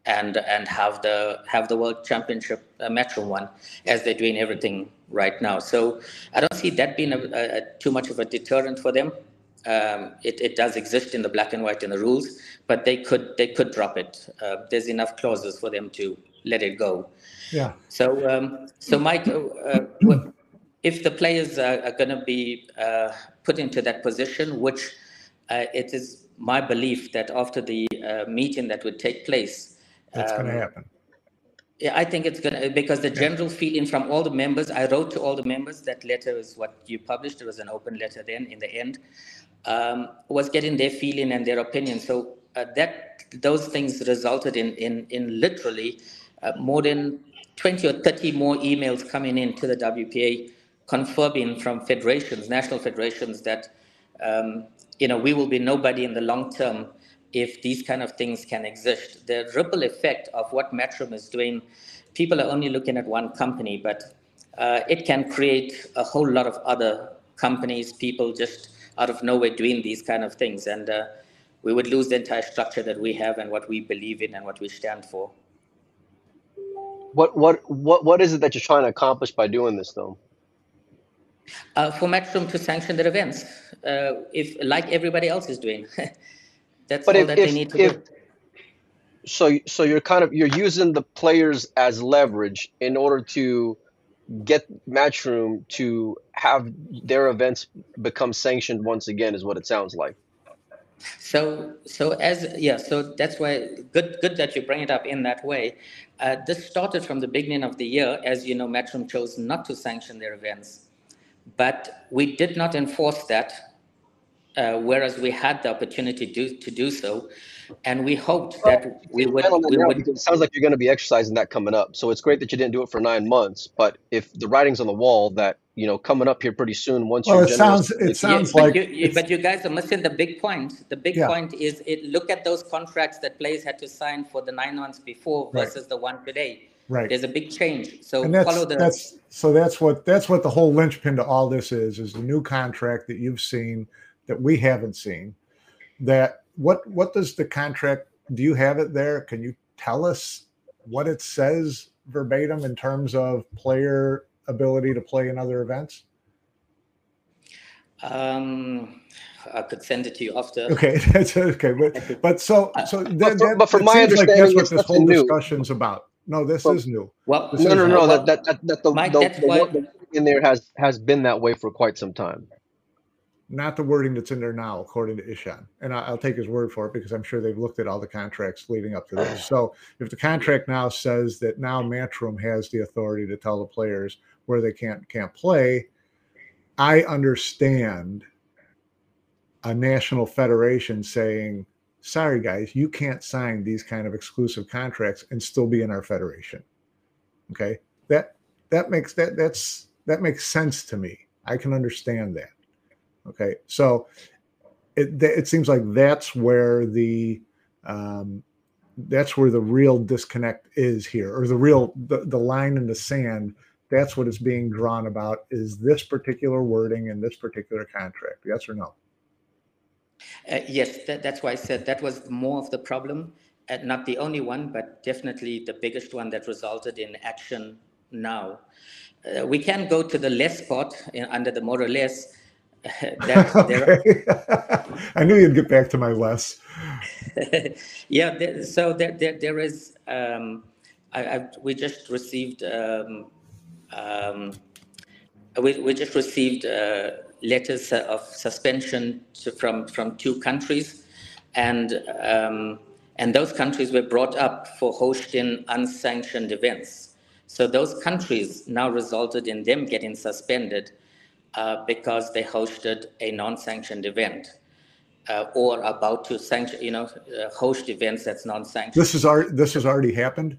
and and have the have the World Championship uh, Matchroom one as they're doing everything right now. So I don't see that being a, a too much of a deterrent for them. Um, it, it does exist in the black and white in the rules, but they could they could drop it. Uh, there's enough clauses for them to let it go. Yeah. So, um, so Mike, uh, if the players are, are going to be uh, put into that position, which uh, it is my belief that after the uh, meeting that would take place, That's going to um, happen. yeah, I think it's gonna because the general feeling from all the members. I wrote to all the members. That letter is what you published. It was an open letter. Then, in the end, um, was getting their feeling and their opinion. So uh, that those things resulted in in in literally uh, more than twenty or thirty more emails coming in to the WPA, confirming from federations, national federations, that um, you know we will be nobody in the long term if these kind of things can exist. The ripple effect of what Matchroom is doing, people are only looking at one company, but uh, it can create a whole lot of other companies, people just out of nowhere doing these kind of things. And uh, we would lose the entire structure that we have and what we believe in and what we stand for. What what what what is it that you're trying to accomplish by doing this, though? Uh, for Matchroom to sanction their events, uh, if like everybody else is doing. That's But all if that if they need to if do. so so you're kind of you're using the players as leverage in order to get Matchroom to have their events become sanctioned once again, is what it sounds like. So, so as yeah, so that's why good, good that you bring it up in that way. Uh, this started from the beginning of the year, as you know, Matchroom chose not to sanction their events, but we did not enforce that, uh, whereas we had the opportunity to to do so, and we hoped that we would Expand on that we now, would it sounds like you're going to be exercising that coming up. So it's great that you didn't do it for nine months, but if the writing's on the wall that you know coming up here pretty soon, once Well, you're it sounds it sounds but like you, you, but you guys are missing the big point. The big Yeah. point is it. Look at those contracts that players had to sign for the nine months before Right. versus the one today. right. There's a big change. So and that's follow the. that's so that's what that's what the whole linchpin to all this is is the new contract that you've seen that we haven't seen that what what does the contract do you have it there can you tell us what it says verbatim in terms of player ability to play in other events um, I could send it to you after. okay that's okay but but so so that, But for- that- but from my seems like understanding, that's what this whole nothing new. discussion's about no this From- is new Well, This no, no, is- no. well, That that that, that the, Mike, the, that's the, why- the in there has has been that way for quite some time. Not the wording that's in there now, according to Ishaun. And I, will take his word for it because I'm sure they've looked at all the contracts leading up to this. So if the contract now says that now Matchroom has the authority to tell the players where they can't can't play, I understand a national federation saying, sorry guys, you can't sign these kind of exclusive contracts and still be in our federation. Okay. That that makes that that's that makes sense to me. I can understand that. Okay, so it it seems like that's where the um, that's where the real disconnect is here, or the real the, the line in the sand. That's what is being drawn about is this particular wording in this particular contract. Yes or no? Uh, yes, that, that's why I said that was more of the problem, uh, not the only one, but definitely the biggest one that resulted in action now. Uh, we can go to the less part in, under the more or less, okay. I knew you'd get back to my less. yeah, there, so there, there, there is. Um, I, I, we just received. Um, um, we, we just received uh, letters of suspension to, from from two countries, and um, and those countries were brought up for hosting unsanctioned events. So those countries now resulted in them getting suspended uh, because they hosted a non-sanctioned event uh, or about to sanction, you know, uh, host events that's non-sanctioned. This is our, this has already happened.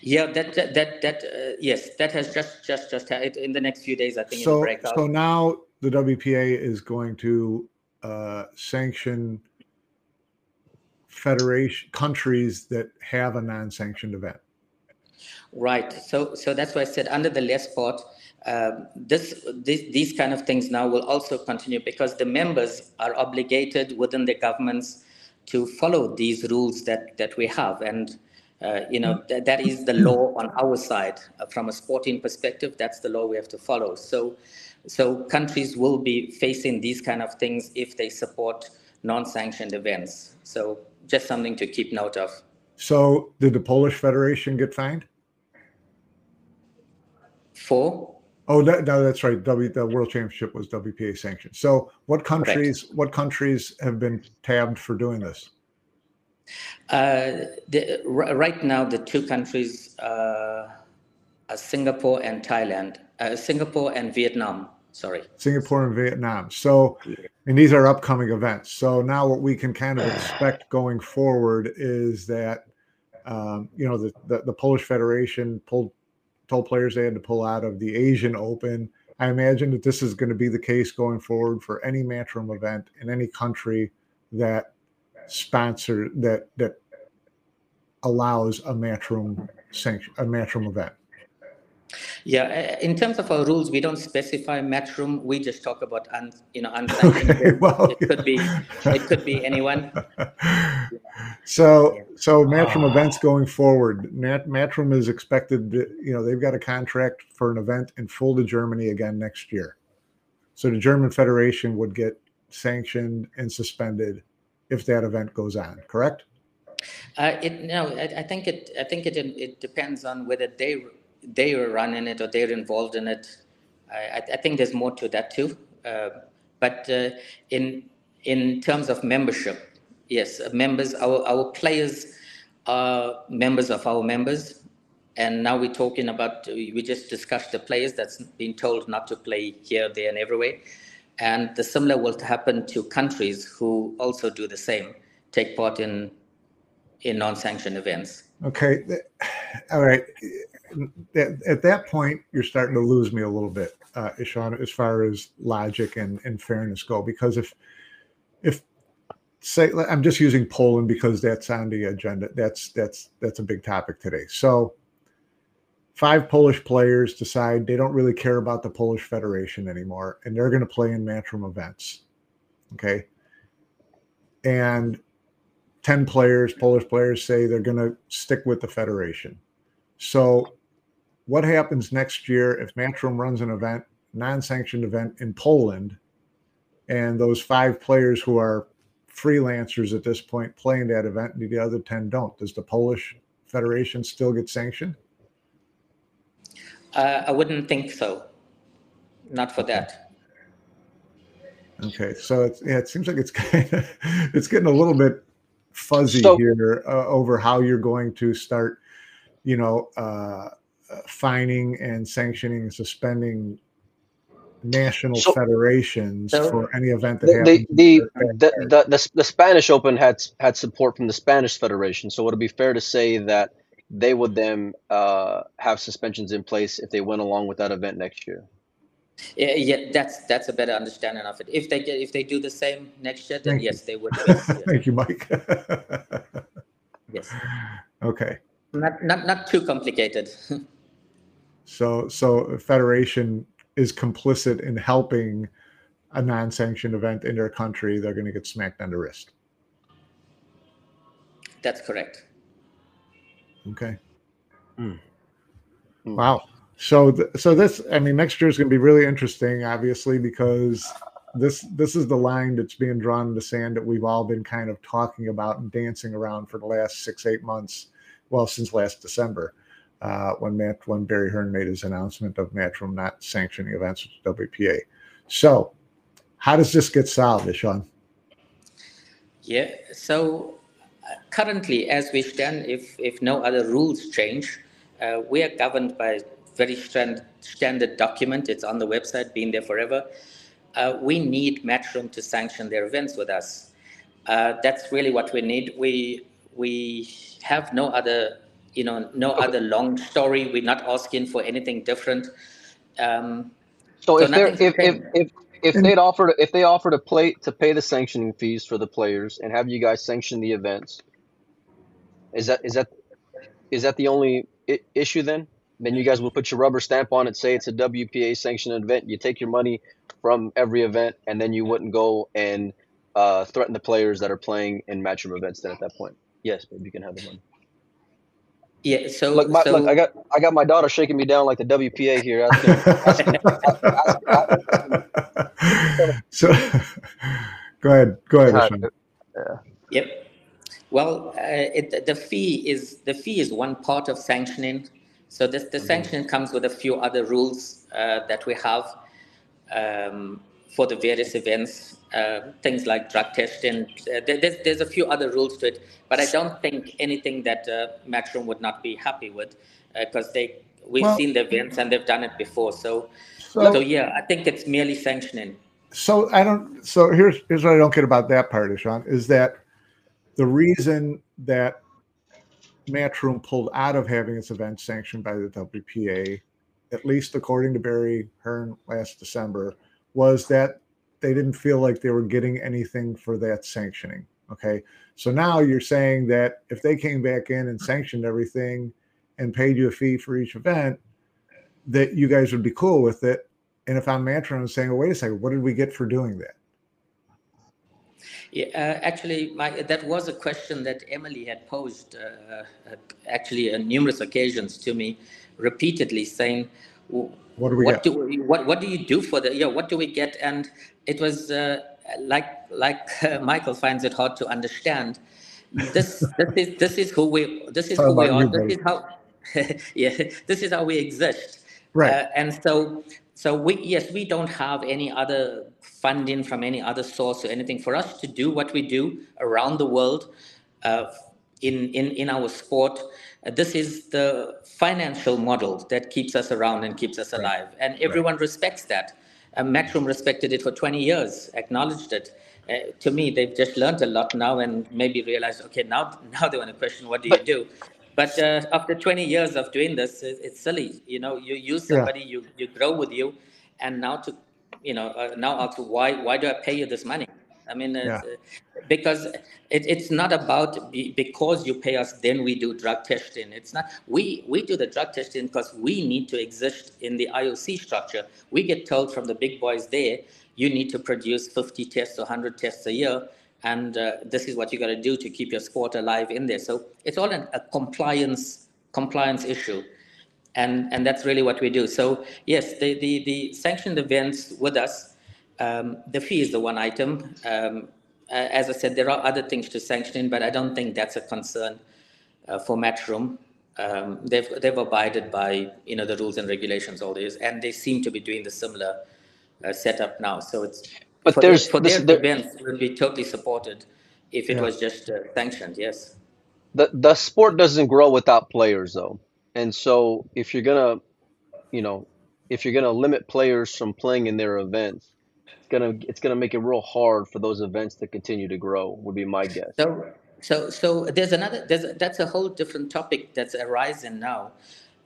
Yeah, that that that, that uh, yes, that has just just just it, in the next few days. I think so. So now the WPA is going to uh, sanction federation countries that have a non-sanctioned event. Right. So so that's why I said under the less part, um, this, this, these kind of things now will also continue because the members are obligated within the governments to follow these rules that, that we have. And, uh, you know, mm-hmm. th- that is the law on our side. Uh, from a sporting perspective, that's the law we have to follow. So, so countries will be facing these kind of things if they support non-sanctioned events. So just something to keep note of. So did the Polish Federation get fined? For? Oh, that, no, that's right. W, the World Championship was WPA sanctioned. So, what countries? Correct. What countries have been tabbed for doing this? Uh, the, right now, the two countries uh, are Singapore and Thailand. Uh, Singapore and Vietnam. Sorry. Singapore and Vietnam. So, and these are upcoming events. So now, what we can kind of expect going forward is that, um, you know, the, the the Polish Federation pulled told players they had to pull out of the Asian Open. I imagine that this is going to be the case going forward for any matchroom event in any country that sponsor that that allows a matchroom sanction a matchroom event. Yeah, uh, in terms of our rules, we don't specify matchroom. We just talk about un, you know unsanctioned. Okay, well, it could be it could be anyone. So so matchroom events going forward. Mat, matchroom is expected. To, you know they've got a contract for an event in Fulda Germany again next year. So the German Federation would get sanctioned and suspended if that event goes on. Correct? Uh, it no, I, I think it. I think it. It depends on whether they they are running it or they're involved in it. I, I think there's more to that too. Uh, but uh, in in terms of membership, yes, uh, members, our, our players are members of our members. And now we're talking about, we just discussed the players that's been told not to play here, there, and everywhere. And the similar will happen to countries who also do the same, take part in in non-sanctioned events. Okay, all right at, at that point, you're starting to lose me a little bit, uh, as far as logic and, and fairness go. Because if, if say, I'm just using Poland because that's on the agenda. That's that's that's a big topic today. So, five Polish players decide they don't really care about the Polish Federation anymore, and they're going to play in matchroom events. Okay, and 10 players, Polish players, say they're going to stick with the Federation. So what happens next year if Matchroom runs an event, non-sanctioned event in Poland, and those five players who are freelancers at this point playing that event, and the other ten don't? Does the Polish Federation still get sanctioned? Uh, I wouldn't think so. Not for that. Okay, so it's yeah, it seems like it's kind of it's getting a little bit fuzzy So- here uh, over how you're going to start, you know, uh, fining and sanctioning and suspending national So- federations So- for any event that The happens. the in their the, the, the, the Spanish Open had had support from the Spanish Federation, so it would be fair to say that they would then uh, have suspensions in place if they went along with that event next year? Yeah, yeah, that's that's a better understanding of it. If they get, if they do the same next year, then Thank you. yes, they would. Yes, yes, Thank you, Mike. yes. okay, Not not not too complicated. so so federation is complicit in helping a non-sanctioned event in their country. They're going to get smacked on the wrist. That's correct. Okay. Mm. Mm. Wow. So, th- so this, I mean, next year is going to be really interesting, obviously, because this this is the line that's being drawn in the sand that we've all been kind of talking about and dancing around for the last six, eight months. Well, since last December, uh, when Matt, when Barry Hearn made his announcement of Matchroom not sanctioning events with WPA. So, how does this get solved, Ishaun? Yeah. So uh, currently, as we stand, if if no other rules change, uh, we are governed by very stand, standard document. It's on the website, been there forever. Uh, we need Matchroom to sanction their events with us. Uh, that's really what we need. We we have no other, you know, no other long story. We're not asking for anything different. Um, So, So if they're if if if, if they'd offered if they offer to play to pay the sanctioning fees for the players and have you guys sanction the events, is that is that is that the only I- issue then? Then you guys will put your rubber stamp on it, say it's a WPA sanctioned event. You take your money from every event, and then you wouldn't go and uh, threaten the players that are playing in matchroom events. Then at that point, yes, babe, you can have the money. Yeah. So Look, my, so look, I got I got my daughter shaking me down like the WPA here. Asking, so, go ahead. Go ahead. Uh, Ishaun. Yep. Well, uh, it, the fee is the fee is one part of sanctioning. So this, the sanctioning comes with a few other rules uh, that we have um, for the various events. Uh, things like drug testing. Uh, there's, there's a few other rules to it, but I don't think anything that uh, Matchroom would not be happy with because they we've Well- seen the events and they've done it before. So, So- so yeah, I think it's merely sanctioning. so I don't. So here's here's what I don't get about that part, Ishaun, is that the reason that Matchroom pulled out of having its event sanctioned by the WPA, at least according to Barry Hearn last December, was that they didn't feel like they were getting anything for that sanctioning. Okay, so now you're saying that if they came back in and sanctioned everything and paid you a fee for each event, that you guys would be cool with it. And if I'm Matchroom, I'm saying, well, wait a second, what did we get for doing that? Yeah, uh, actually, my, that was a question that Emily had posed, uh, uh, actually, on numerous occasions to me, repeatedly saying, What do we "What get? do we, what what do you do for the yeah? What do we get?" And it was uh, like like uh, Michael finds it hard to understand. This this is this is who we this is How who we are. you, This buddy? is how yeah. This is how we exist. Right. Uh, and so, so we yes, we don't have any other funding from any other source or anything for us to do what we do around the world uh, in, in in our sport. Uh, this is the financial model that keeps us around and keeps us alive, and everyone respects that. Uh, respected it for 20 years, acknowledged it. Uh, to me, they've just learned a lot now, and maybe realized, okay, now now they want to question what do you do. But uh, after 20 years of doing this, it- it's silly. You know, you use Yeah. somebody, you, you grow with you, and now to, you know, uh, now ask why why do I pay you this money? I mean, uh, because it, it's not about be, because you pay us, then we do drug testing. It's not we we do the drug testing because we need to exist in the IOC structure. We get told from the big boys there, you need to produce 50 tests or 100 tests a year and uh, this is what you got to do to keep your sport alive in there. So it's all an, a compliance compliance issue, and and that's really what we do. So yes, the the, the sanctioned events with us, um, the fee is the one item. Um, as I said, there are other things to sanction, but I don't think that's a concern uh, for Matchroom. Um, they've they've abided by you know the rules and regulations all these, and they seem to be doing the similar uh, setup now. So it's But for there's their, for this, their there, events, would be totally supported if it Yeah. was just uh, sanctioned. Yes. the the sport doesn't grow without players though. And so if you're gonna, you know, if you're gonna limit players from playing in their events, it's gonna it's gonna make it real hard for those events to continue to grow. Would be my guess. So, so, so there's another. There's that's a whole different topic that's arising now.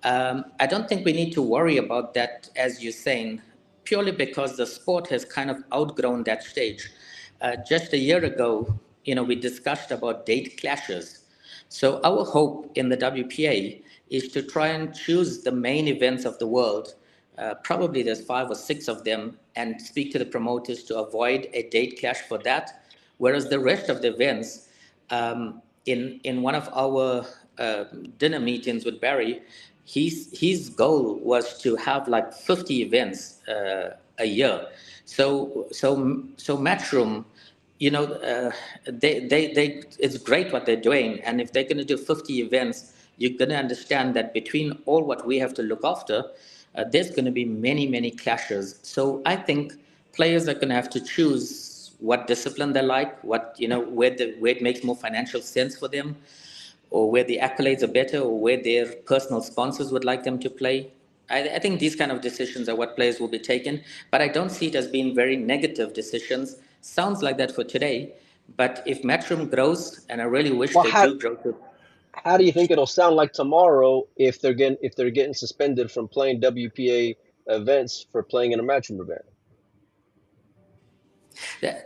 Um, I don't think we need to worry about that, as you're saying, purely because the sport has kind of outgrown that stage. Uh, just a year ago, you know, we discussed about date clashes. So our hope in the WPA is to try and choose the main events of the world. Uh, probably there's five or six of them, and speak to the promoters to avoid a date clash for that. Whereas the rest of the events, um, in in one of our uh, dinner meetings with Barry, his his goal was to have like 50 events uh, a year. So so so Matchroom, you know, uh, they they they it's great what they're doing, and if they're going to do 50 events, you're going to understand that between all what we have to look after, uh, there's going to be many many clashes. So I think players are going to have to choose what discipline they like, what you know, where the where it makes more financial sense for them, or where the accolades are better, or where their personal sponsors would like them to play. I, I think these kind of decisions are what players will be taking, but I don't see it as being very negative decisions. Sounds like that for today, but if Matchroom grows, and I really wish Well, they how- do grow to How do you think it'll sound like tomorrow if they're getting if they're getting suspended from playing WPA events for playing in a matchroom event?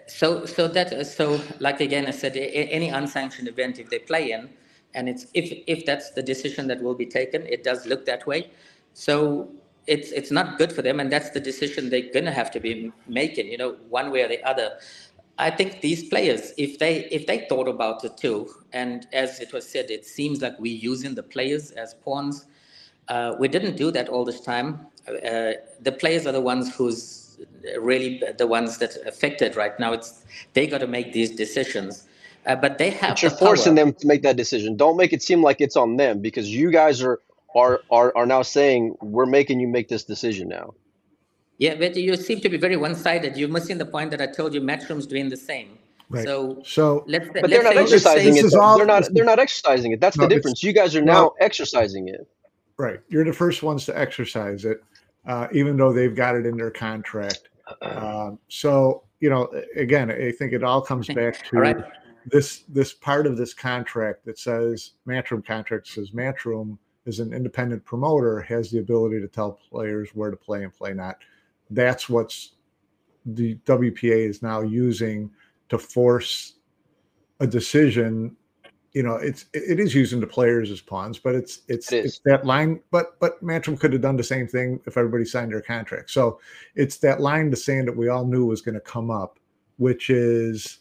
So, so that, so like again, I said, any unsanctioned event, if they play in, and it's, if, if that's the decision that will be taken, it does look that way. So it's, it's not good for them, and that's the decision they're gonna have to be making, you know, one way or the other. I think these players, if they, if they thought about it too, and as it was said, it seems like we're using the players as pawns. Uh, we didn't do that all this time. Uh, the players are the ones who's really the ones that affected right now. It's they got to make these decisions, uh, but they have. But you're the forcing them to make that decision. Don't make it seem like it's on them because you guys are are are, are now saying we're making you make this decision now. Yeah, but you seem to be very one-sided. You're missing the point that I told you. Matchroom's doing the same. Right. So So let's. But they're not say- exercising this it. is though. all- they're not they're not exercising it. That's No, the difference. You guys are no. now exercising it. right, you're the first ones to exercise it, uh, even though they've got it in their contract. Um, so you know, again, I think it all comes back to All right. this this part of this contract that says Matchroom contract says Matchroom is an independent promoter has the ability to tell players where to play and play not. That's what's the WPA is now using to force a decision. You know, it's it is using the players as pawns, but it's it's It it's that line. But but Matchroom could have done the same thing if everybody signed their contract. So it's that line to sand that we all knew was going to come up, which is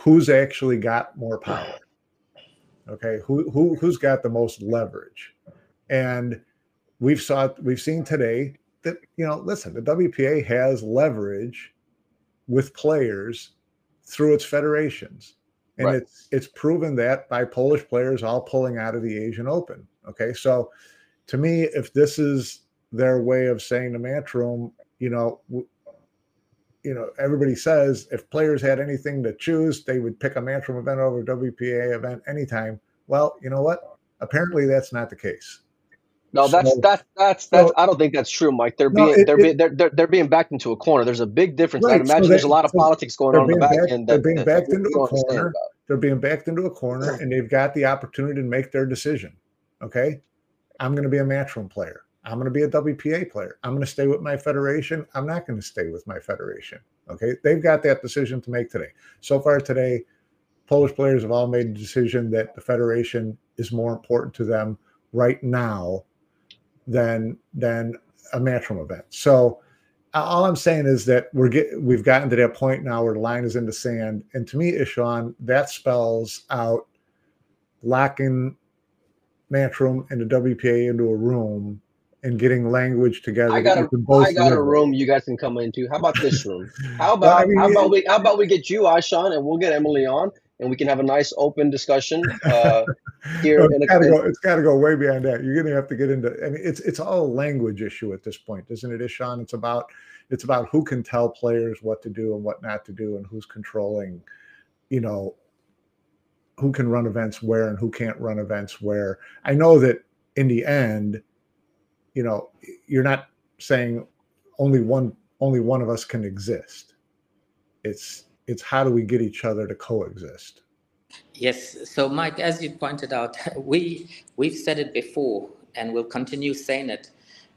who's actually got more power. Okay, who who who's got the most leverage, and we've saw we've seen today that you know listen the WPA has leverage with players through its federations, and Right. it's it's proven that by Polish players all pulling out of the Asian Open. Okay, so to me, if this is their way of saying to Matchroom, you know, w- you know, everybody says if players had anything to choose, they would pick a Matchroom event over a WPA event anytime. Well, you know what? Apparently, that's not the case. No, that's So- that's that's that's. so- I don't think that's true, Mike. They're No, being it- they're it- being they're, they're they're being backed into a corner. There's a big difference. Right, so imagine there's a lot of so politics going on in the back end. they're being that, backed that into a corner. They're being backed into a corner, and they've got the opportunity to make their decision. Okay, I'm going to be a Matchroom player. I'm going to be a WPA player. I'm going to stay with my federation. I'm not going to stay with my federation. Okay, they've got that decision to make today. So far today, Polish players have all made the decision that the federation is more important to them right now than than a matchroom event. So all I'm saying is that we're get we've gotten to that point now where the line is in the sand, and to me, Ishaun, that spells out locking matchroom and the WPA into a room and getting language together. I got you a both I got a room you guys can come into. How about this room? How Well, about I mean, how about we how about we get you, Ishaun, and we'll get Emily on, and we can have a nice open discussion uh, here. No, it's got to go. It's got to go way beyond that. You're going to have to get into. I mean, it's it's all a language issue at this point, isn't it, Ishaun? It's about It's about who can tell players what to do and what not to do, and who's controlling, you know, who can run events where and who can't run events where. I know that in the end, you know, you're not saying only one only one of us can exist. It's it's how do we get each other to coexist? Yes. So, Mike, as you pointed out, we we've said it before, and we'll continue saying it.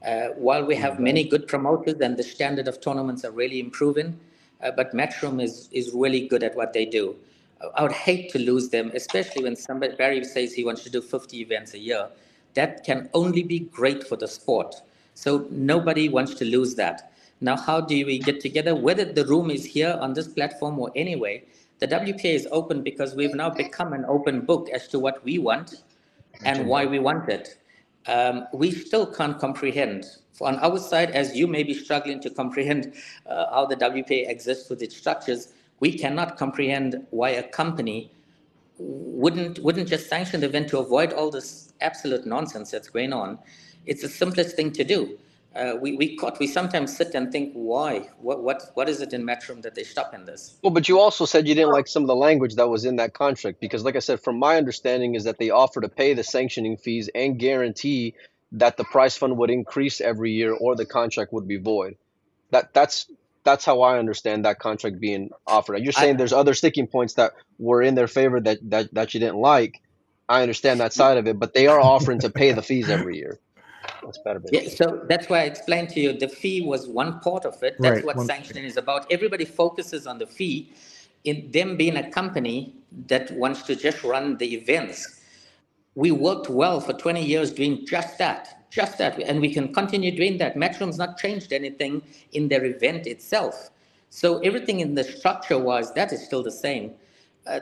Uh, while we have many good promoters and the standard of tournaments are really improving, uh, but Matchroom is is really good at what they do. I would hate to lose them, especially when somebody Barry says he wants to do 50 events a year. That can only be great for the sport. So nobody wants to lose that. Now, how do we get together? Whether the room is here on this platform or anyway, the WPA is open because we've now become an open book as to what we want and why we want it. Um, we still can't comprehend. On our side, as you may be struggling to comprehend uh, how the WPA exists with its structures, we cannot comprehend why a company wouldn't wouldn't just sanction the event to avoid all this absolute nonsense that's going on. It's the simplest thing to do uh, we, we caught, we sometimes sit and think, why? What, what, what is it in Matchroom that they stop in this? Well, but you also said you didn't like some of the language that was in that contract because, like I said, from my understanding, is that they offer to pay the sanctioning fees and guarantee that the prize fund would increase every year or the contract would be void. That that's that's how I understand that contract being offered. You're saying I, there's other sticking points that were in their favor that, that that you didn't like. I understand that side of it, but they are offering to pay the fees every year. That's better. Yeah, so that's why I explained to you the fee was one part of it. That's right, what sanctioning is about. Everybody focuses on the fee. In them being a company that wants to just run the events, we worked well for 20 years doing just that, just that, and we can continue doing that. Matchroom's not changed anything in their event itself. So everything in the structure was that is still the same. Uh,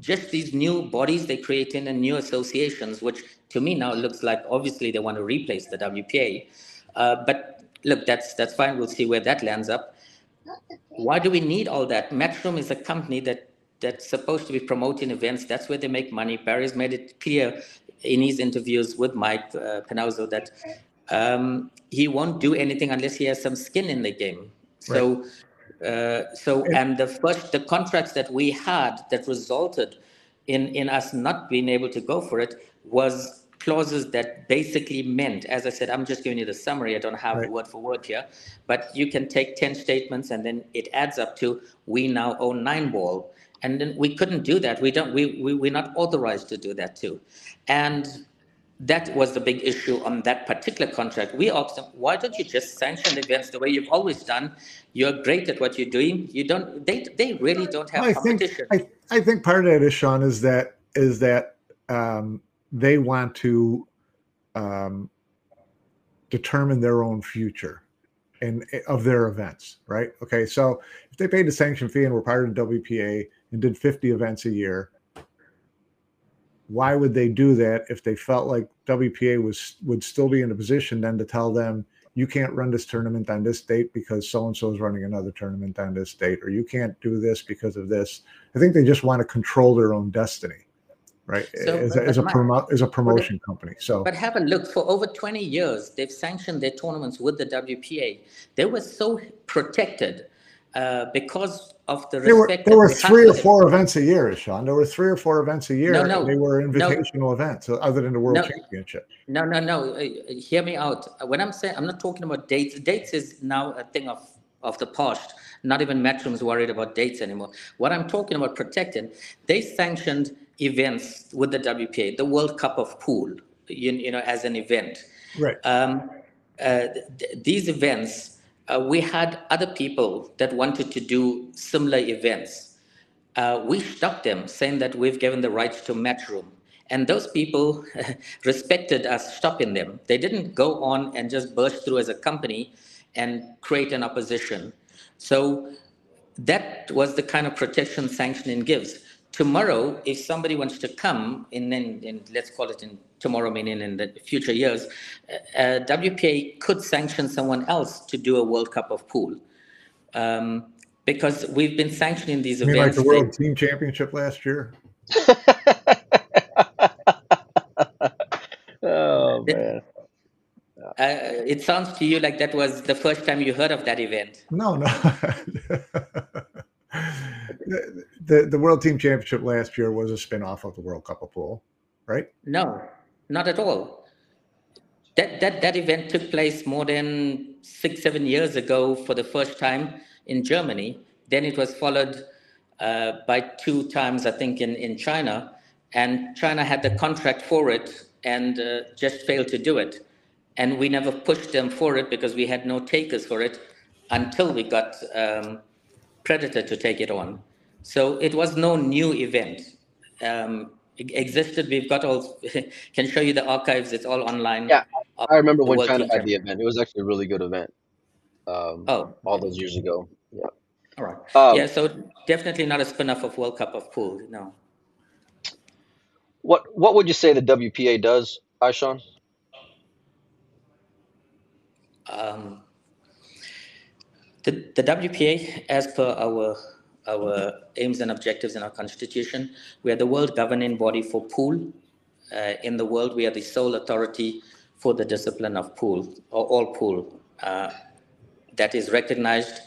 just these new bodies they create in and new associations, which to me now looks like obviously they want to replace the WPA. Uh, but look, that's that's fine. We'll see where that lands up. Why do we need all that? Matchroom is a company that that's supposed to be promoting events. That's where they make money. Barry's made it clear in his interviews with Mike uh, that um, he won't do anything unless he has some skin in the game. So. Right uh, so, and the first, the contracts that we had that resulted in, in us not being able to go for it was clauses that basically meant, as I said, I'm just giving you the summary. I don't have right. word for word here, but you can take 10 statements and then it adds up to we now own nine ball. And then we couldn't do that. We don't, we, we, we're not authorized to do that too. And that was the big issue on that particular contract. We asked them, why don't you just sanction the events the way you've always done? You're great at what you're doing. You don't. They they really don't have I competition. Think, I, I think part of it is Sean is that is that um, they want to um, determine their own future and of their events, right? Okay, so if they paid a sanction fee and were part of the WPA and did 50 events a year why would they do that if they felt like WPA was would still be in a position then to tell them you can't run this tournament on this date because so and so is running another tournament on this date, or you can't do this because of this. I think they just want to control their own destiny, right? So, as, a, as, a promo, as a promotion company. So, but have a look for over 20 years, they've sanctioned their tournaments with the WPA. They were so protected uh, because of the there were, there were three or four events a year, Sean. There were three or four events a year. No, no, they were invitational no, events other than the World no, Championship. No, no, no. Uh, hear me out. When I'm saying I'm not talking about dates. Dates is now a thing of of the past. Not even Matchroom's worried about dates anymore. What I'm talking about protecting, they sanctioned events with the WPA, the World Cup of Pool, you, you know, as an event. Right. Um, uh, th- these events uh, we had other people that wanted to do similar events. Uh, we stopped them, saying that we've given the rights to Matchroom. And those people respected us stopping them. They didn't go on and just burst through as a company and create an opposition. So that was the kind of protection sanctioning gives tomorrow, if somebody wants to come in, in, in, let's call it in tomorrow, meaning in the future years, uh, uh WPA could sanction someone else to do a World Cup of pool. Um, because we've been sanctioning these you events. like the World they, Team Championship last year? oh, man. uh, it sounds to you like that was the first time you heard of that event. No, no. the, the World Team Championship last year was a spin-off of the World Cup of Pool, right? No, not at all. That that that event took place more than six seven years ago for the first time in Germany. Then it was followed uh, by two times, I think, in in China, and China had the contract for it and uh, just failed to do it. And we never pushed them for it because we had no takers for it until we got um, Predator to take it on. So it was no new event. Um, it existed. We've got all. can show you the archives. It's all online. Yeah, I remember when China had the event. It was actually a really good event. Um, oh, all those years ago. Yeah. All right. Um, yeah. So definitely not a spin-off of World Cup of Pool. No. What What would you say the WPA does, Ishaun? Um, the, the WPA, as per our our aims and objectives in our constitution, we are the world governing body for pool. Uh, in the world, we are the sole authority for the discipline of pool, or all pool. Uh, that is recognized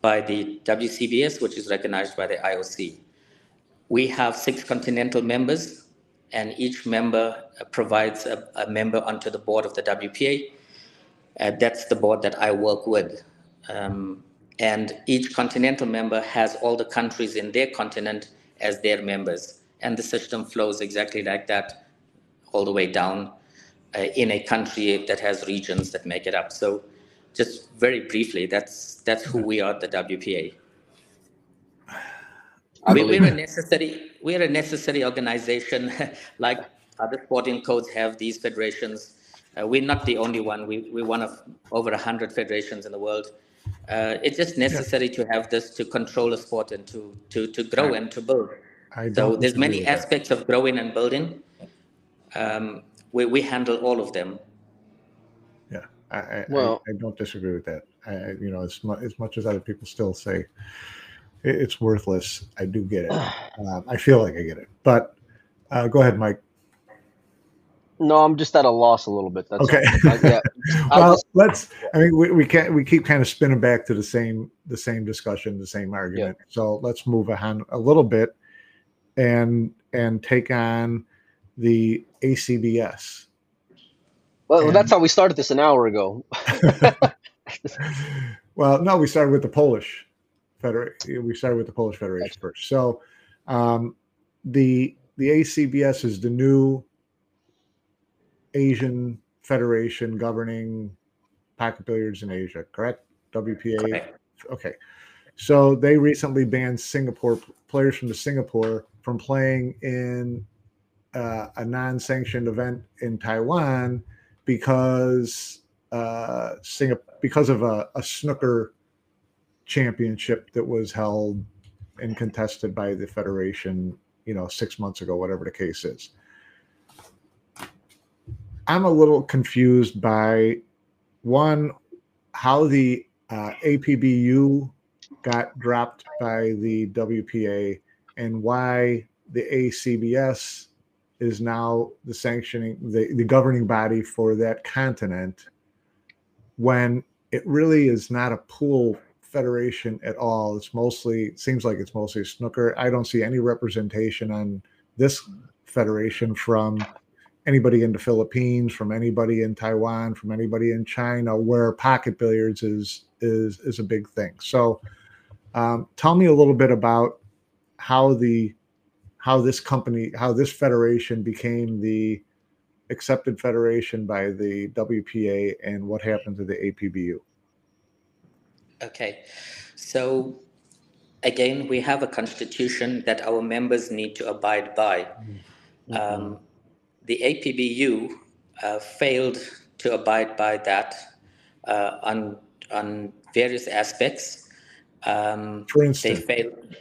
by the WCBS, which is recognized by the IOC. We have six continental members, and each member provides a, a member onto the board of the WPA. Uh, that's the board that I work with. Um, and each continental member has all the countries in their continent as their members. And the system flows exactly like that all the way down uh, in a country that has regions that make it up. So just very briefly, that's that's who we are at the WPA. We, we're a necessary we're a necessary organization like other sporting codes have these federations. Uh, we're not the only one. We, we're one of over 100 federations in the world. Uh, it's just necessary yeah. to have this to control a sport and to to to grow I, and to build. so there's many aspects that. of growing and building. Um, we we handle all of them. Yeah, I, I well, I, I, don't disagree with that. I, you know, as much as much as other people still say it's worthless, I do get it. Um, I feel like I get it. But uh, go ahead, Mike. No, I'm just at a loss a little bit. That's okay. I, yeah, well, just, let's. I mean, we, we can't. We keep kind of spinning back to the same the same discussion, the same argument. Yeah. So let's move on a little bit, and and take on the ACBS. Well, and, that's how we started this an hour ago. well, no, we started with the Polish Federation. We started with the Polish Federation first. So, um, the the ACBS is the new Asian Federation governing pocket billiards in Asia, correct? WPA. Okay. So they recently banned Singapore players from the Singapore from playing in uh, a non-sanctioned event in Taiwan because uh, Singapore because of a, a snooker championship that was held and contested by the federation, you know, six months ago, whatever the case is. I'm a little confused by one how the uh, APBU got dropped by the WPA and why the ACBS is now the sanctioning the, the governing body for that continent when it really is not a pool federation at all. It's mostly seems like it's mostly snooker. I don't see any representation on this federation from anybody in the Philippines, from anybody in Taiwan, from anybody in China, where pocket billiards is is is a big thing. So, um, tell me a little bit about how the how this company, how this federation became the accepted federation by the WPA, and what happened to the APBU. Okay, so again, we have a constitution that our members need to abide by. Mm-hmm. Um, the APBU uh, failed to abide by that uh, on on various aspects. Um, For instance, they failed.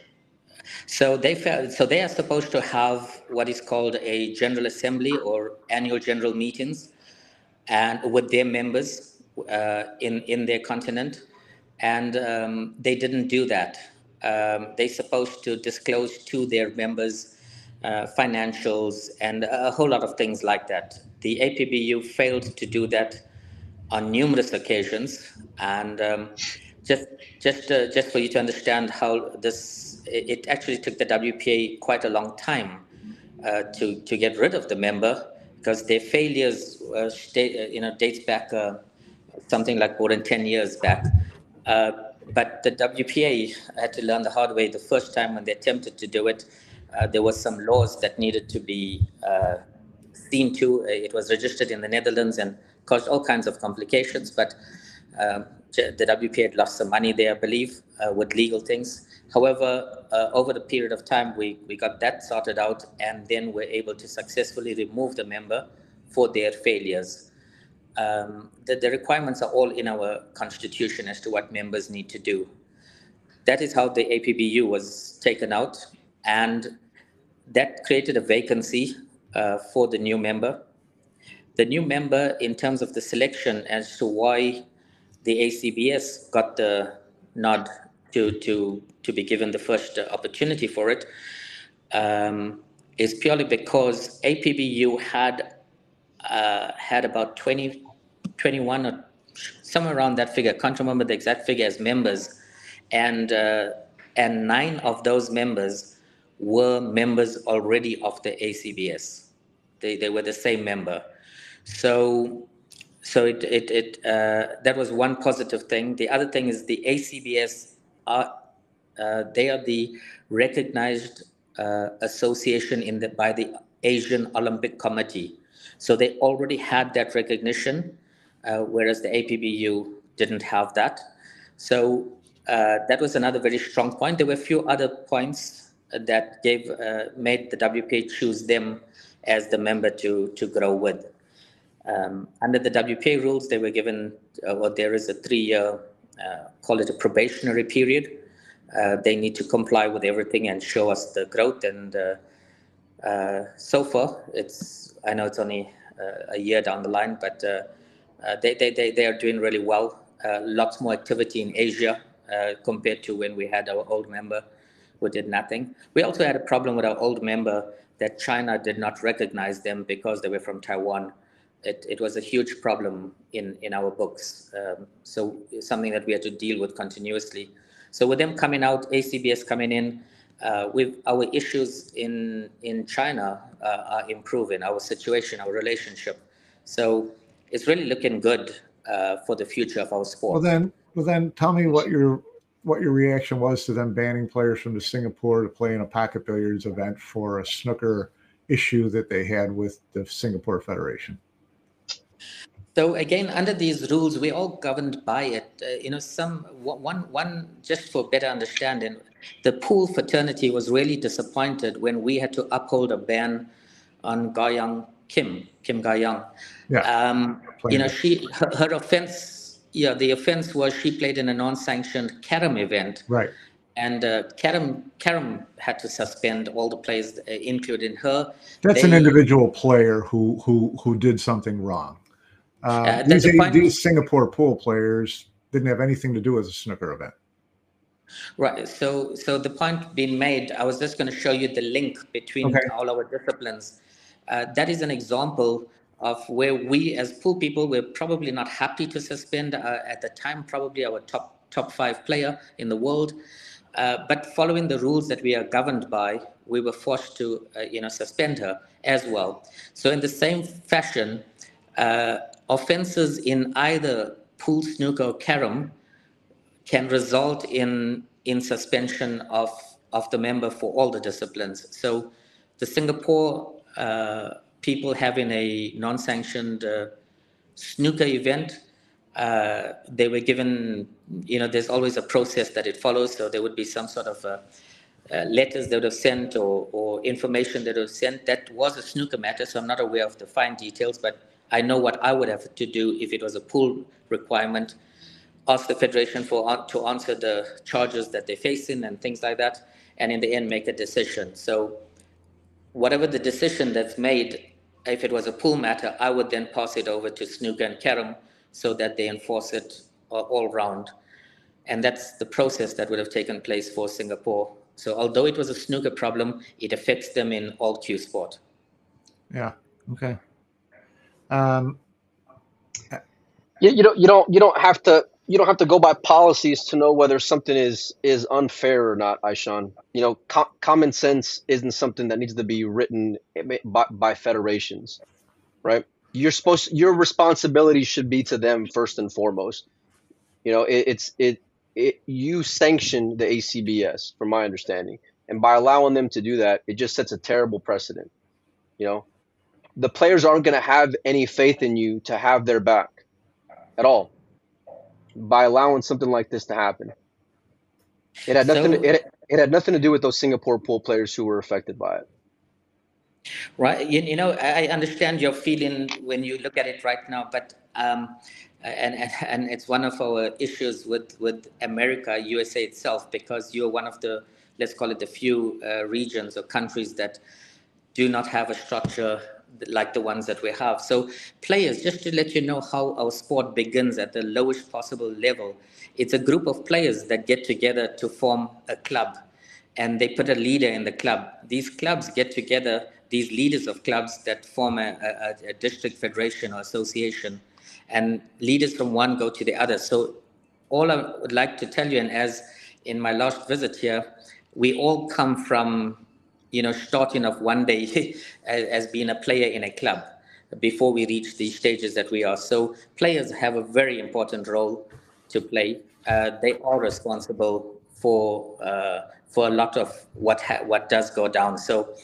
So they failed. So they are supposed to have what is called a general assembly or annual general meetings, and with their members uh, in in their continent, and um, they didn't do that. Um, they're supposed to disclose to their members uh, financials, and a whole lot of things like that. The APBU failed to do that on numerous occasions, and um, just just uh, just for you to understand how this it actually took the WPA quite a long time uh, to to get rid of the member because their failures uh, stay, you know dates back uh, something like more than 10 years back. Uh, but the WPA had to learn the hard way the first time when they attempted to do it uh, there was some laws that needed to be seen to it was registered in the Netherlands and caused all kinds of complications but um, the WPA had lost some money there, I believe, uh, with legal things. However, uh, over the period of time, we, we got that sorted out and then we're able to successfully remove the member for their failures. Um, the, the requirements are all in our constitution as to what members need to do. That is how the APBU was taken out, and that created a vacancy uh, for the new member. The new member, in terms of the selection as to why the ACBS got the nod to to to be given the first opportunity for it um, is purely because APBU had uh, had about 20, 21 or somewhere around that figure. I Can't remember the exact figure as members, and uh, and nine of those members were members already of the ACBS. They they were the same member, so so it it, it uh, that was one positive thing. The other thing is the ACBS are uh, they are the recognized uh, association in the by the Asian Olympic Committee. So they already had that recognition, uh, whereas the APBU didn't have that. So uh, that was another very strong point. There were a few other points that gave uh, made the WPA choose them as the member to to grow with. Um, under the WPA rules, they were given, uh, well, there is a three-year, uh, call it a probationary period. Uh, they need to comply with everything and show us the growth. And uh, uh, so far, it's I know it's only a year down the line, but they, they, they, they are doing really well. lots more activity in Asia compared to when we had our old member who did nothing. We also had a problem with our old member that China did not recognize them because they were from Taiwan it, it was a huge problem in, in our books. Um, so something that we had to deal with continuously. So with them coming out, ACBS coming in, uh, with our issues in in China uh, are improving, our situation, our relationship. So it's really looking good uh, for the future of our sport. Well then, well then, tell me what your what your reaction was to them banning players from the Singapore to play in a pocket billiards event for a snooker issue that they had with the Singapore Federation. So again, under these rules, we're all governed by it. Uh, you know, some one one just for better understanding, the pool fraternity was really disappointed when we had to uphold a ban on Ga Kim, Kim Ga Yeah. Um, you know, she her, her, offense, yeah, the offense was she played in a non-sanctioned Carom event. Right. And uh, Carom, Carom had to suspend all the players, uh, including her. That's they, an individual player who who who did something wrong. Uh, these, these Singapore pool players didn't have anything to do with the snooker event. Right. So, so the point being made, I was just going to show you the link between okay. all our disciplines. Uh, that is an example of where we, as pool people, we're probably not happy to suspend uh, at the time, probably our top top five player in the world. Uh, but following the rules that we are governed by, we were forced to, uh, you know, suspend her as well. So in the same fashion, uh, offenses in either pool snooker or carom can result in in suspension of of the member for all the disciplines. So the Singapore uh, people having a non-sanctioned uh, snooker event, uh, they were given, you know, there's always a process that it follows. So there would be some sort of uh, uh, letters that would have sent or, or information that was sent. That was a snooker matter, so I'm not aware of the fine details, but I know what I would have to do if it was a pool requirement. Ask the federation for to answer the charges that they're facing and things like that, and in the end make a decision. So, whatever the decision that's made, if it was a pool matter, I would then pass it over to snooker and carom so that they enforce it all round. And that's the process that would have taken place for Singapore. So although it was a snooker problem, it affects them in all cue sport. Yeah. Okay. Um, Yeah, you don't you don't you don't have to you don't have to go by policies to know whether something is is unfair or not, Ishaun. You know, co- common sense isn't something that needs to be written by, by federations, right? You're supposed your responsibility should be to them first and foremost. You know, it, it's it it you sanction the ACBS, from my understanding, and by allowing them to do that, it just sets a terrible precedent. You know, the players aren't going to have any faith in you to have their back at all by allowing something like this to happen. It had nothing. So, to, it, it had nothing to do with those Singapore pool players who were affected by it. Right. You, you know, I understand your feeling when you look at it right now, but um, and, and and it's one of our issues with with America, USA itself, because you're one of the let's call it the few uh, regions or countries that do not have a structure like the ones that we have. So players, just to let you know how our sport begins at the lowest possible level, it's a group of players that get together to form a club and they put a leader in the club. These clubs get together, these leaders of clubs that form a, a, a district federation or association and leaders from one go to the other. So all I would like to tell you, and as in my last visit here, we all come from you know, starting off one day as, as being a player in a club before we reach the stages that we are. So players have a very important role to play. Uh, they are responsible for uh, for a lot of what what does go down. So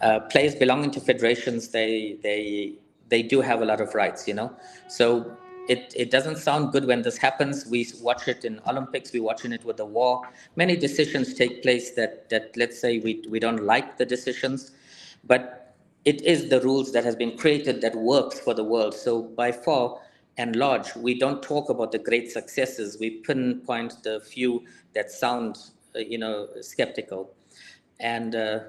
uh, players belonging to federations, they they they do have a lot of rights, you know. So it, it doesn't sound good when this happens. We watch it in Olympics, we're watching it with the war. Many decisions take place that, that let's say we, we don't like the decisions, but it is the rules that has been created that works for the world. So by far and large, we don't talk about the great successes. We pinpoint the few that sound, uh, you know, skeptical. And, uh,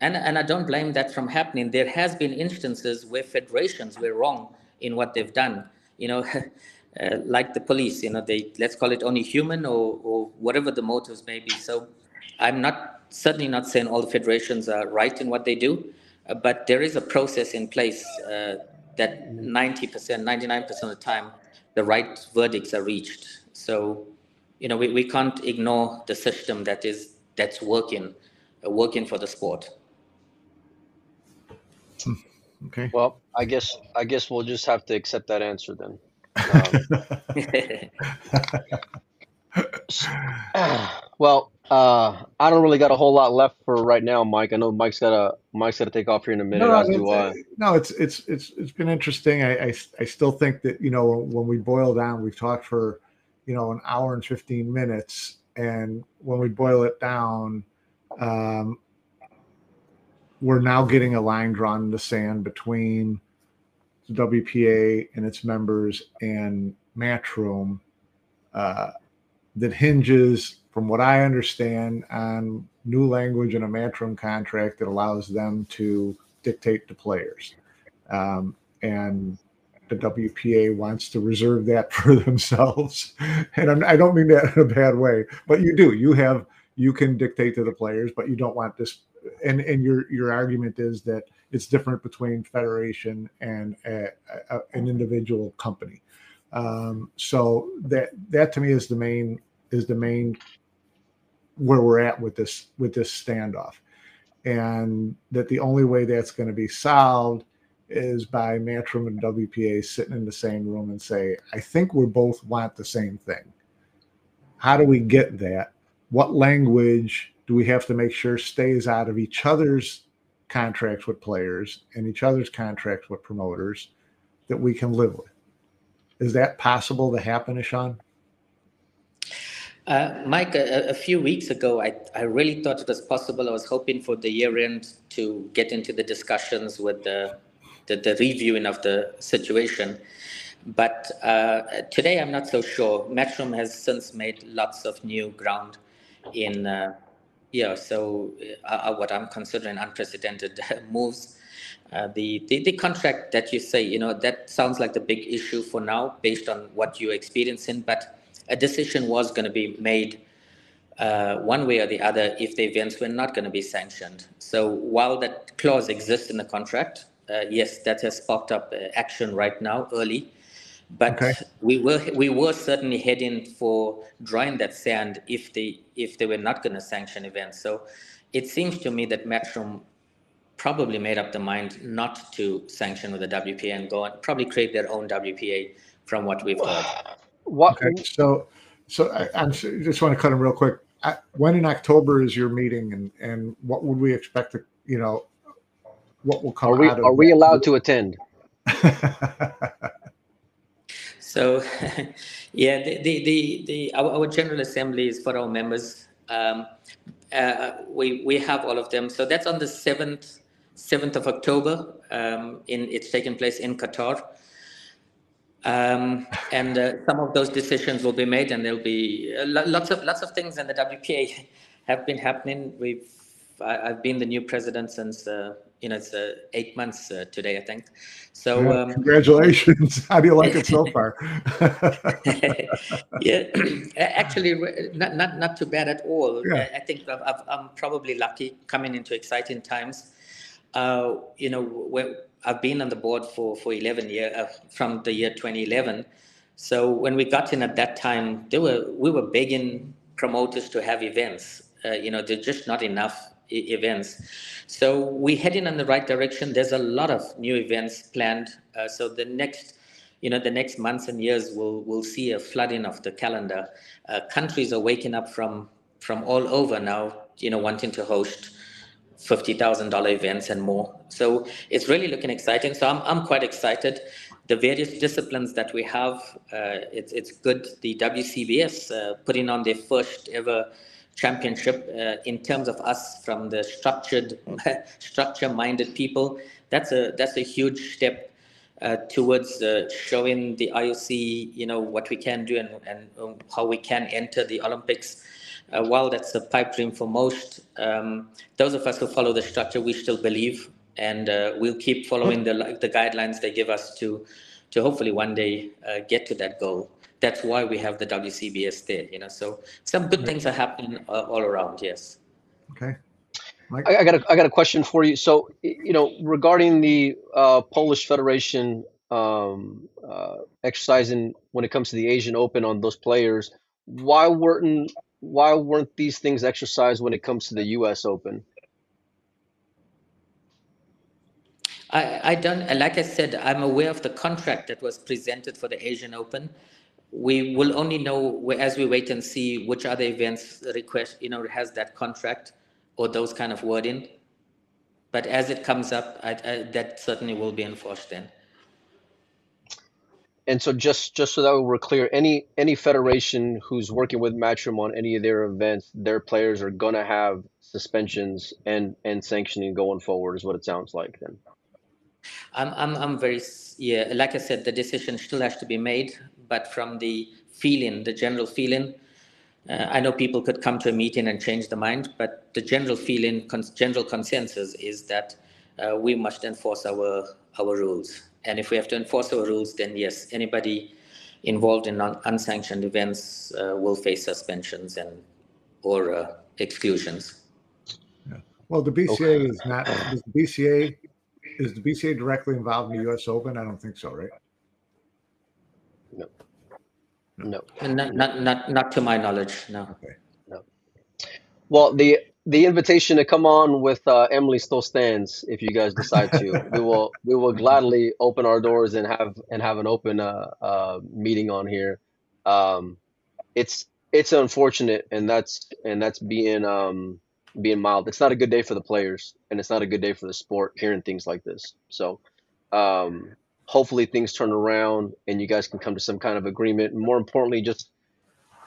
and, and I don't blame that from happening. There has been instances where federations were wrong in what they've done you know, uh, like the police, you know, they let's call it only human or, or whatever the motives may be. So I'm not certainly not saying all the federations are right in what they do, uh, but there is a process in place uh, that 90%, 99% of the time, the right verdicts are reached. So, you know, we, we can't ignore the system that is that's working, uh, working for the sport. Okay. Well, I guess I guess we'll just have to accept that answer then. Um, well, uh, I don't really got a whole lot left for right now, Mike. I know Mike's got a Mike's got to take off here in a minute. No, I. No, it's it's it's it's been interesting. I, I I still think that you know when we boil down, we've talked for you know an hour and fifteen minutes, and when we boil it down, um, we're now getting a line drawn in the sand between the WPA and its members and Matchroom uh, that hinges, from what I understand, on new language in a Matchroom contract that allows them to dictate to players. Um, and the WPA wants to reserve that for themselves. And I'm, I do not mean that in a bad way, but you do. You have you can dictate to the players, but you don't want this and and your your argument is that it's different between federation and a, a, an individual company. Um, so that that to me is the main is the main where we're at with this with this standoff, and that the only way that's going to be solved is by Matchroom and WPA sitting in the same room and say, I think we both want the same thing. How do we get that? What language do we have to make sure stays out of each other's contracts with players and each other's contracts with promoters that we can live with? Is that possible to happen, Ishaun? Uh, Mike, a, a, few weeks ago, I, I really thought it was possible. I was hoping for the year end to get into the discussions with the, the, the reviewing of the situation. But uh, today, I'm not so sure. Matchroom has since made lots of new ground in uh, yeah, so uh, uh, what I'm considering unprecedented moves. Uh, the, the, the contract that you say, you know, that sounds like the big issue for now, based on what you're experiencing. But a decision was going to be made uh, one way or the other if the events were not going to be sanctioned. So while that clause exists in the contract, uh, yes, that has sparked up uh, action right now, early. But Okay. we were we were certainly heading for drawing that sand if they if they were not going to sanction events. So it seems to me that Matchroom probably made up the mind not to sanction with the WPA and go and probably create their own WPA from what we've heard. What? Okay, so so I, I'm s- just want to cut him real quick. Uh, When in October is your meeting, and and what would we expect to you know what will come Are we out of are we that? allowed to attend? So, yeah, the, the, the, the our, our General Assembly is for our members. Um, uh, we, we have all of them. So that's on the 7th, 7th of October. Um, in, it's taking place in Qatar. Um, and uh, some of those decisions will be made, and there'll be uh, lots of lots of things in the WPA have been happening. We've I, I've been the new president since uh, you know it's uh, eight months uh, today, I think. So Yeah, um, Congratulations! How do you like it so far? yeah, actually, not, not not too bad at all. Yeah. I I think I've, I've, I'm probably lucky coming into exciting times. Uh, you know, I've been on the board for for 11 years uh, from the year 2011. So when we got in at that time, there were we were begging promoters to have events. Uh, you know, there's just not enough events. So we're heading in the right direction. There's a lot of new events planned. Uh, so the next, you know, the next months and years, we'll we'll see a flooding of the calendar. Uh, countries are waking up from from all over now. You know, wanting to host fifty thousand dollar events and more. So it's really looking exciting. So I'm I'm quite excited. The various disciplines that we have, uh, it's it's good. The WCBS uh, putting on their first ever championship uh, in terms of us from the structured, structure-minded people. That's a that's a huge step uh, towards uh, showing the IOC, you know, what we can do and, and um, how we can enter the Olympics. Uh, while that's a pipe dream for most, um, those of us who follow the structure, we still believe, and uh, we'll keep following the the guidelines they give us to to hopefully one day uh, get to that goal. That's why we have the WCBS there, you know. So some good things are happening uh, all around. Yes. okay, Mike. I, I got a, I got a question for you. So, you know, regarding the uh, Polish Federation um, uh, exercising when it comes to the Asian Open on those players, why weren't why weren't these things exercised when it comes to the U.S. Open? I, I don't, like I said, I'm aware of the contract that was presented for the Asian Open. We will only know as we wait and see which other events request, you know, has that contract or those kind of wording. But as it comes up, I, I, that certainly will be enforced then. And so, just just so that we're clear, any any federation who's working with Matchroom on any of their events, their players are gonna have suspensions and and sanctioning going forward, is what it sounds like. Then. I'm, I'm, I'm very, yeah, like I said, the decision still has to be made, but from the feeling, the general feeling, uh, I know people could come to a meeting and change the mind, but the general feeling, general consensus is that uh, we must enforce our, our rules. And if we have to enforce our rules, then yes, anybody involved in non- unsanctioned events uh, will face suspensions and or uh, exclusions. Well, the BCA is not. Is the BCA is the BCA directly involved in the U.S. Open? I don't think so, right? No. Not, not, not, not to my knowledge, no. Well, the the invitation to come on with uh, Emily still stands if you guys decide to. we will we will gladly open our doors and have and have an open uh, uh, meeting on here. Um, it's it's unfortunate, and that's and that's being um, being mild. It's not a good day for the players, and it's not a good day for the sport hearing things like this. So, um, hopefully things turn around and you guys can come to some kind of agreement. And more importantly, just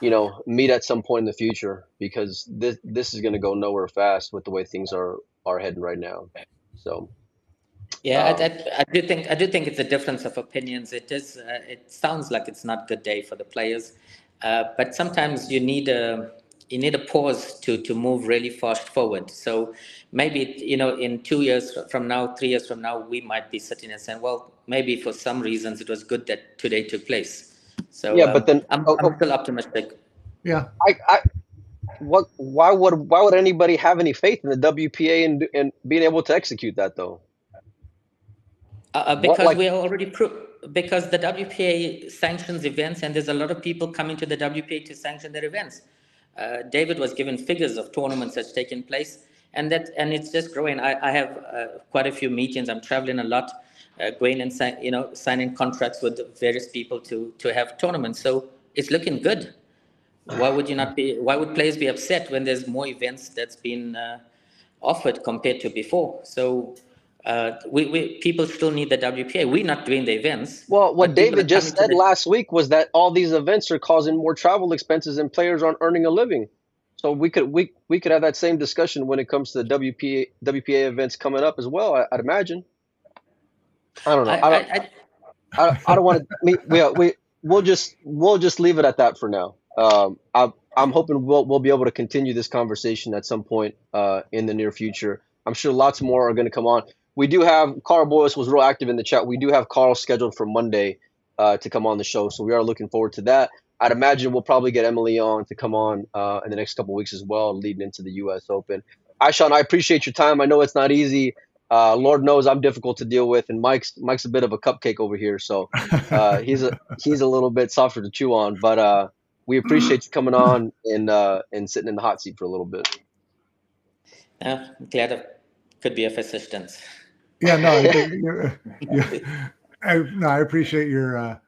you know, meet at some point in the future because this this is going to go nowhere fast with the way things are are heading right now. So, Yeah, Um, I, I, I do think I do think it's a difference of opinions. It is. Uh, it sounds like it's not a good day for the players, uh, but sometimes you need a you need a pause to to move really fast forward. So maybe you know in two years from now, three years from now, we might be sitting and saying, well, maybe for some reasons it was good that today took place. So Yeah, uh, but then- I'm, oh, I'm oh. still optimistic. Yeah. I, I what why would why would anybody have any faith in the WPA and and being able to execute that though? Uh, uh, because like- we are already pro- because the WPA sanctions events, and there's a lot of people coming to the WPA to sanction their events. Uh, David was given figures of tournaments that's taken place, and that and it's just growing. I, I have uh, quite a few meetings. I'm traveling a lot, uh, going and you know signing contracts with various people to to have tournaments. So it's looking good. Why would you not be? Why would players be upset when there's more events that's been uh, offered compared to before? So uh, we, we people still need the WPA. We're not doing the events. Well, what David just said the- last week was that all these events are causing more travel expenses and players aren't earning a living. So we could we we could have that same discussion when it comes to the WPA WPA events coming up as well. I, I'd imagine. I don't know. I, I, don't. I, I, I, don't want to. We, we we we'll just we'll just leave it at that for now. Um, I, I'm hoping we'll we'll be able to continue this conversation at some point uh, in the near future. I'm sure lots more are going to come on. We do have Carl Boyce was real active in the chat. We do have Carl scheduled for Monday uh, to come on the show, so we are looking forward to that. I'd imagine we'll probably get Emily on to come on uh, in the next couple weeks as well, leading into the U.S. Open. Ishaun, I appreciate your time. I know it's not easy. Uh, Lord knows I'm difficult to deal with, and Mike's Mike's a bit of a cupcake over here, so uh, he's a he's a little bit softer to chew on. But uh, we appreciate you coming on and uh, and sitting in the hot seat for a little bit. uh, I'm glad I could be of assistance. Yeah, no, you- you- I, no, I appreciate your uh,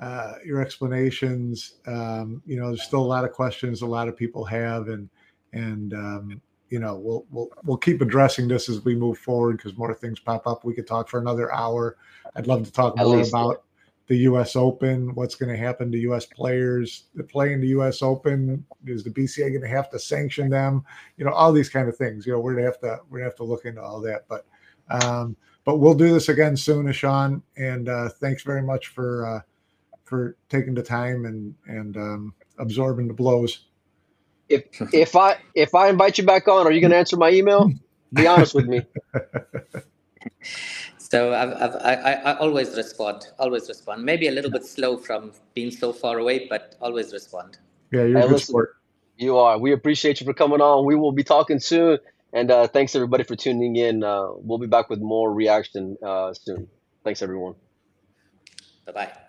uh, your explanations. Um, you know, there's still a lot of questions a lot of people have, and and um, you know, we'll we'll we'll keep addressing this as we move forward because more things pop up. We could talk for another hour. I'd love to talk At more least. about the U.S. Open. What's going to happen to U.S. players that play in the U.S. Open? Is the BCA going to have to sanction them? You know, all these kind of things. You know, we're gonna have to we're gonna have to look into all that, but. Um, but we'll do this again soon, Ishaun. And uh, thanks very much for uh, for taking the time and and um, absorbing the blows. If if I if I invite you back on, are you going to answer my email? Be honest with me. So I've, I've, I, I I always respond, always respond. Maybe a little bit slow from being so far away, but always respond. Yeah, you're Hey, a good listen. sport. You are. We appreciate you for coming on. We will be talking soon. And uh, thanks everybody for tuning in. Uh, we'll be back with more reaction uh, soon. Thanks everyone. Bye bye.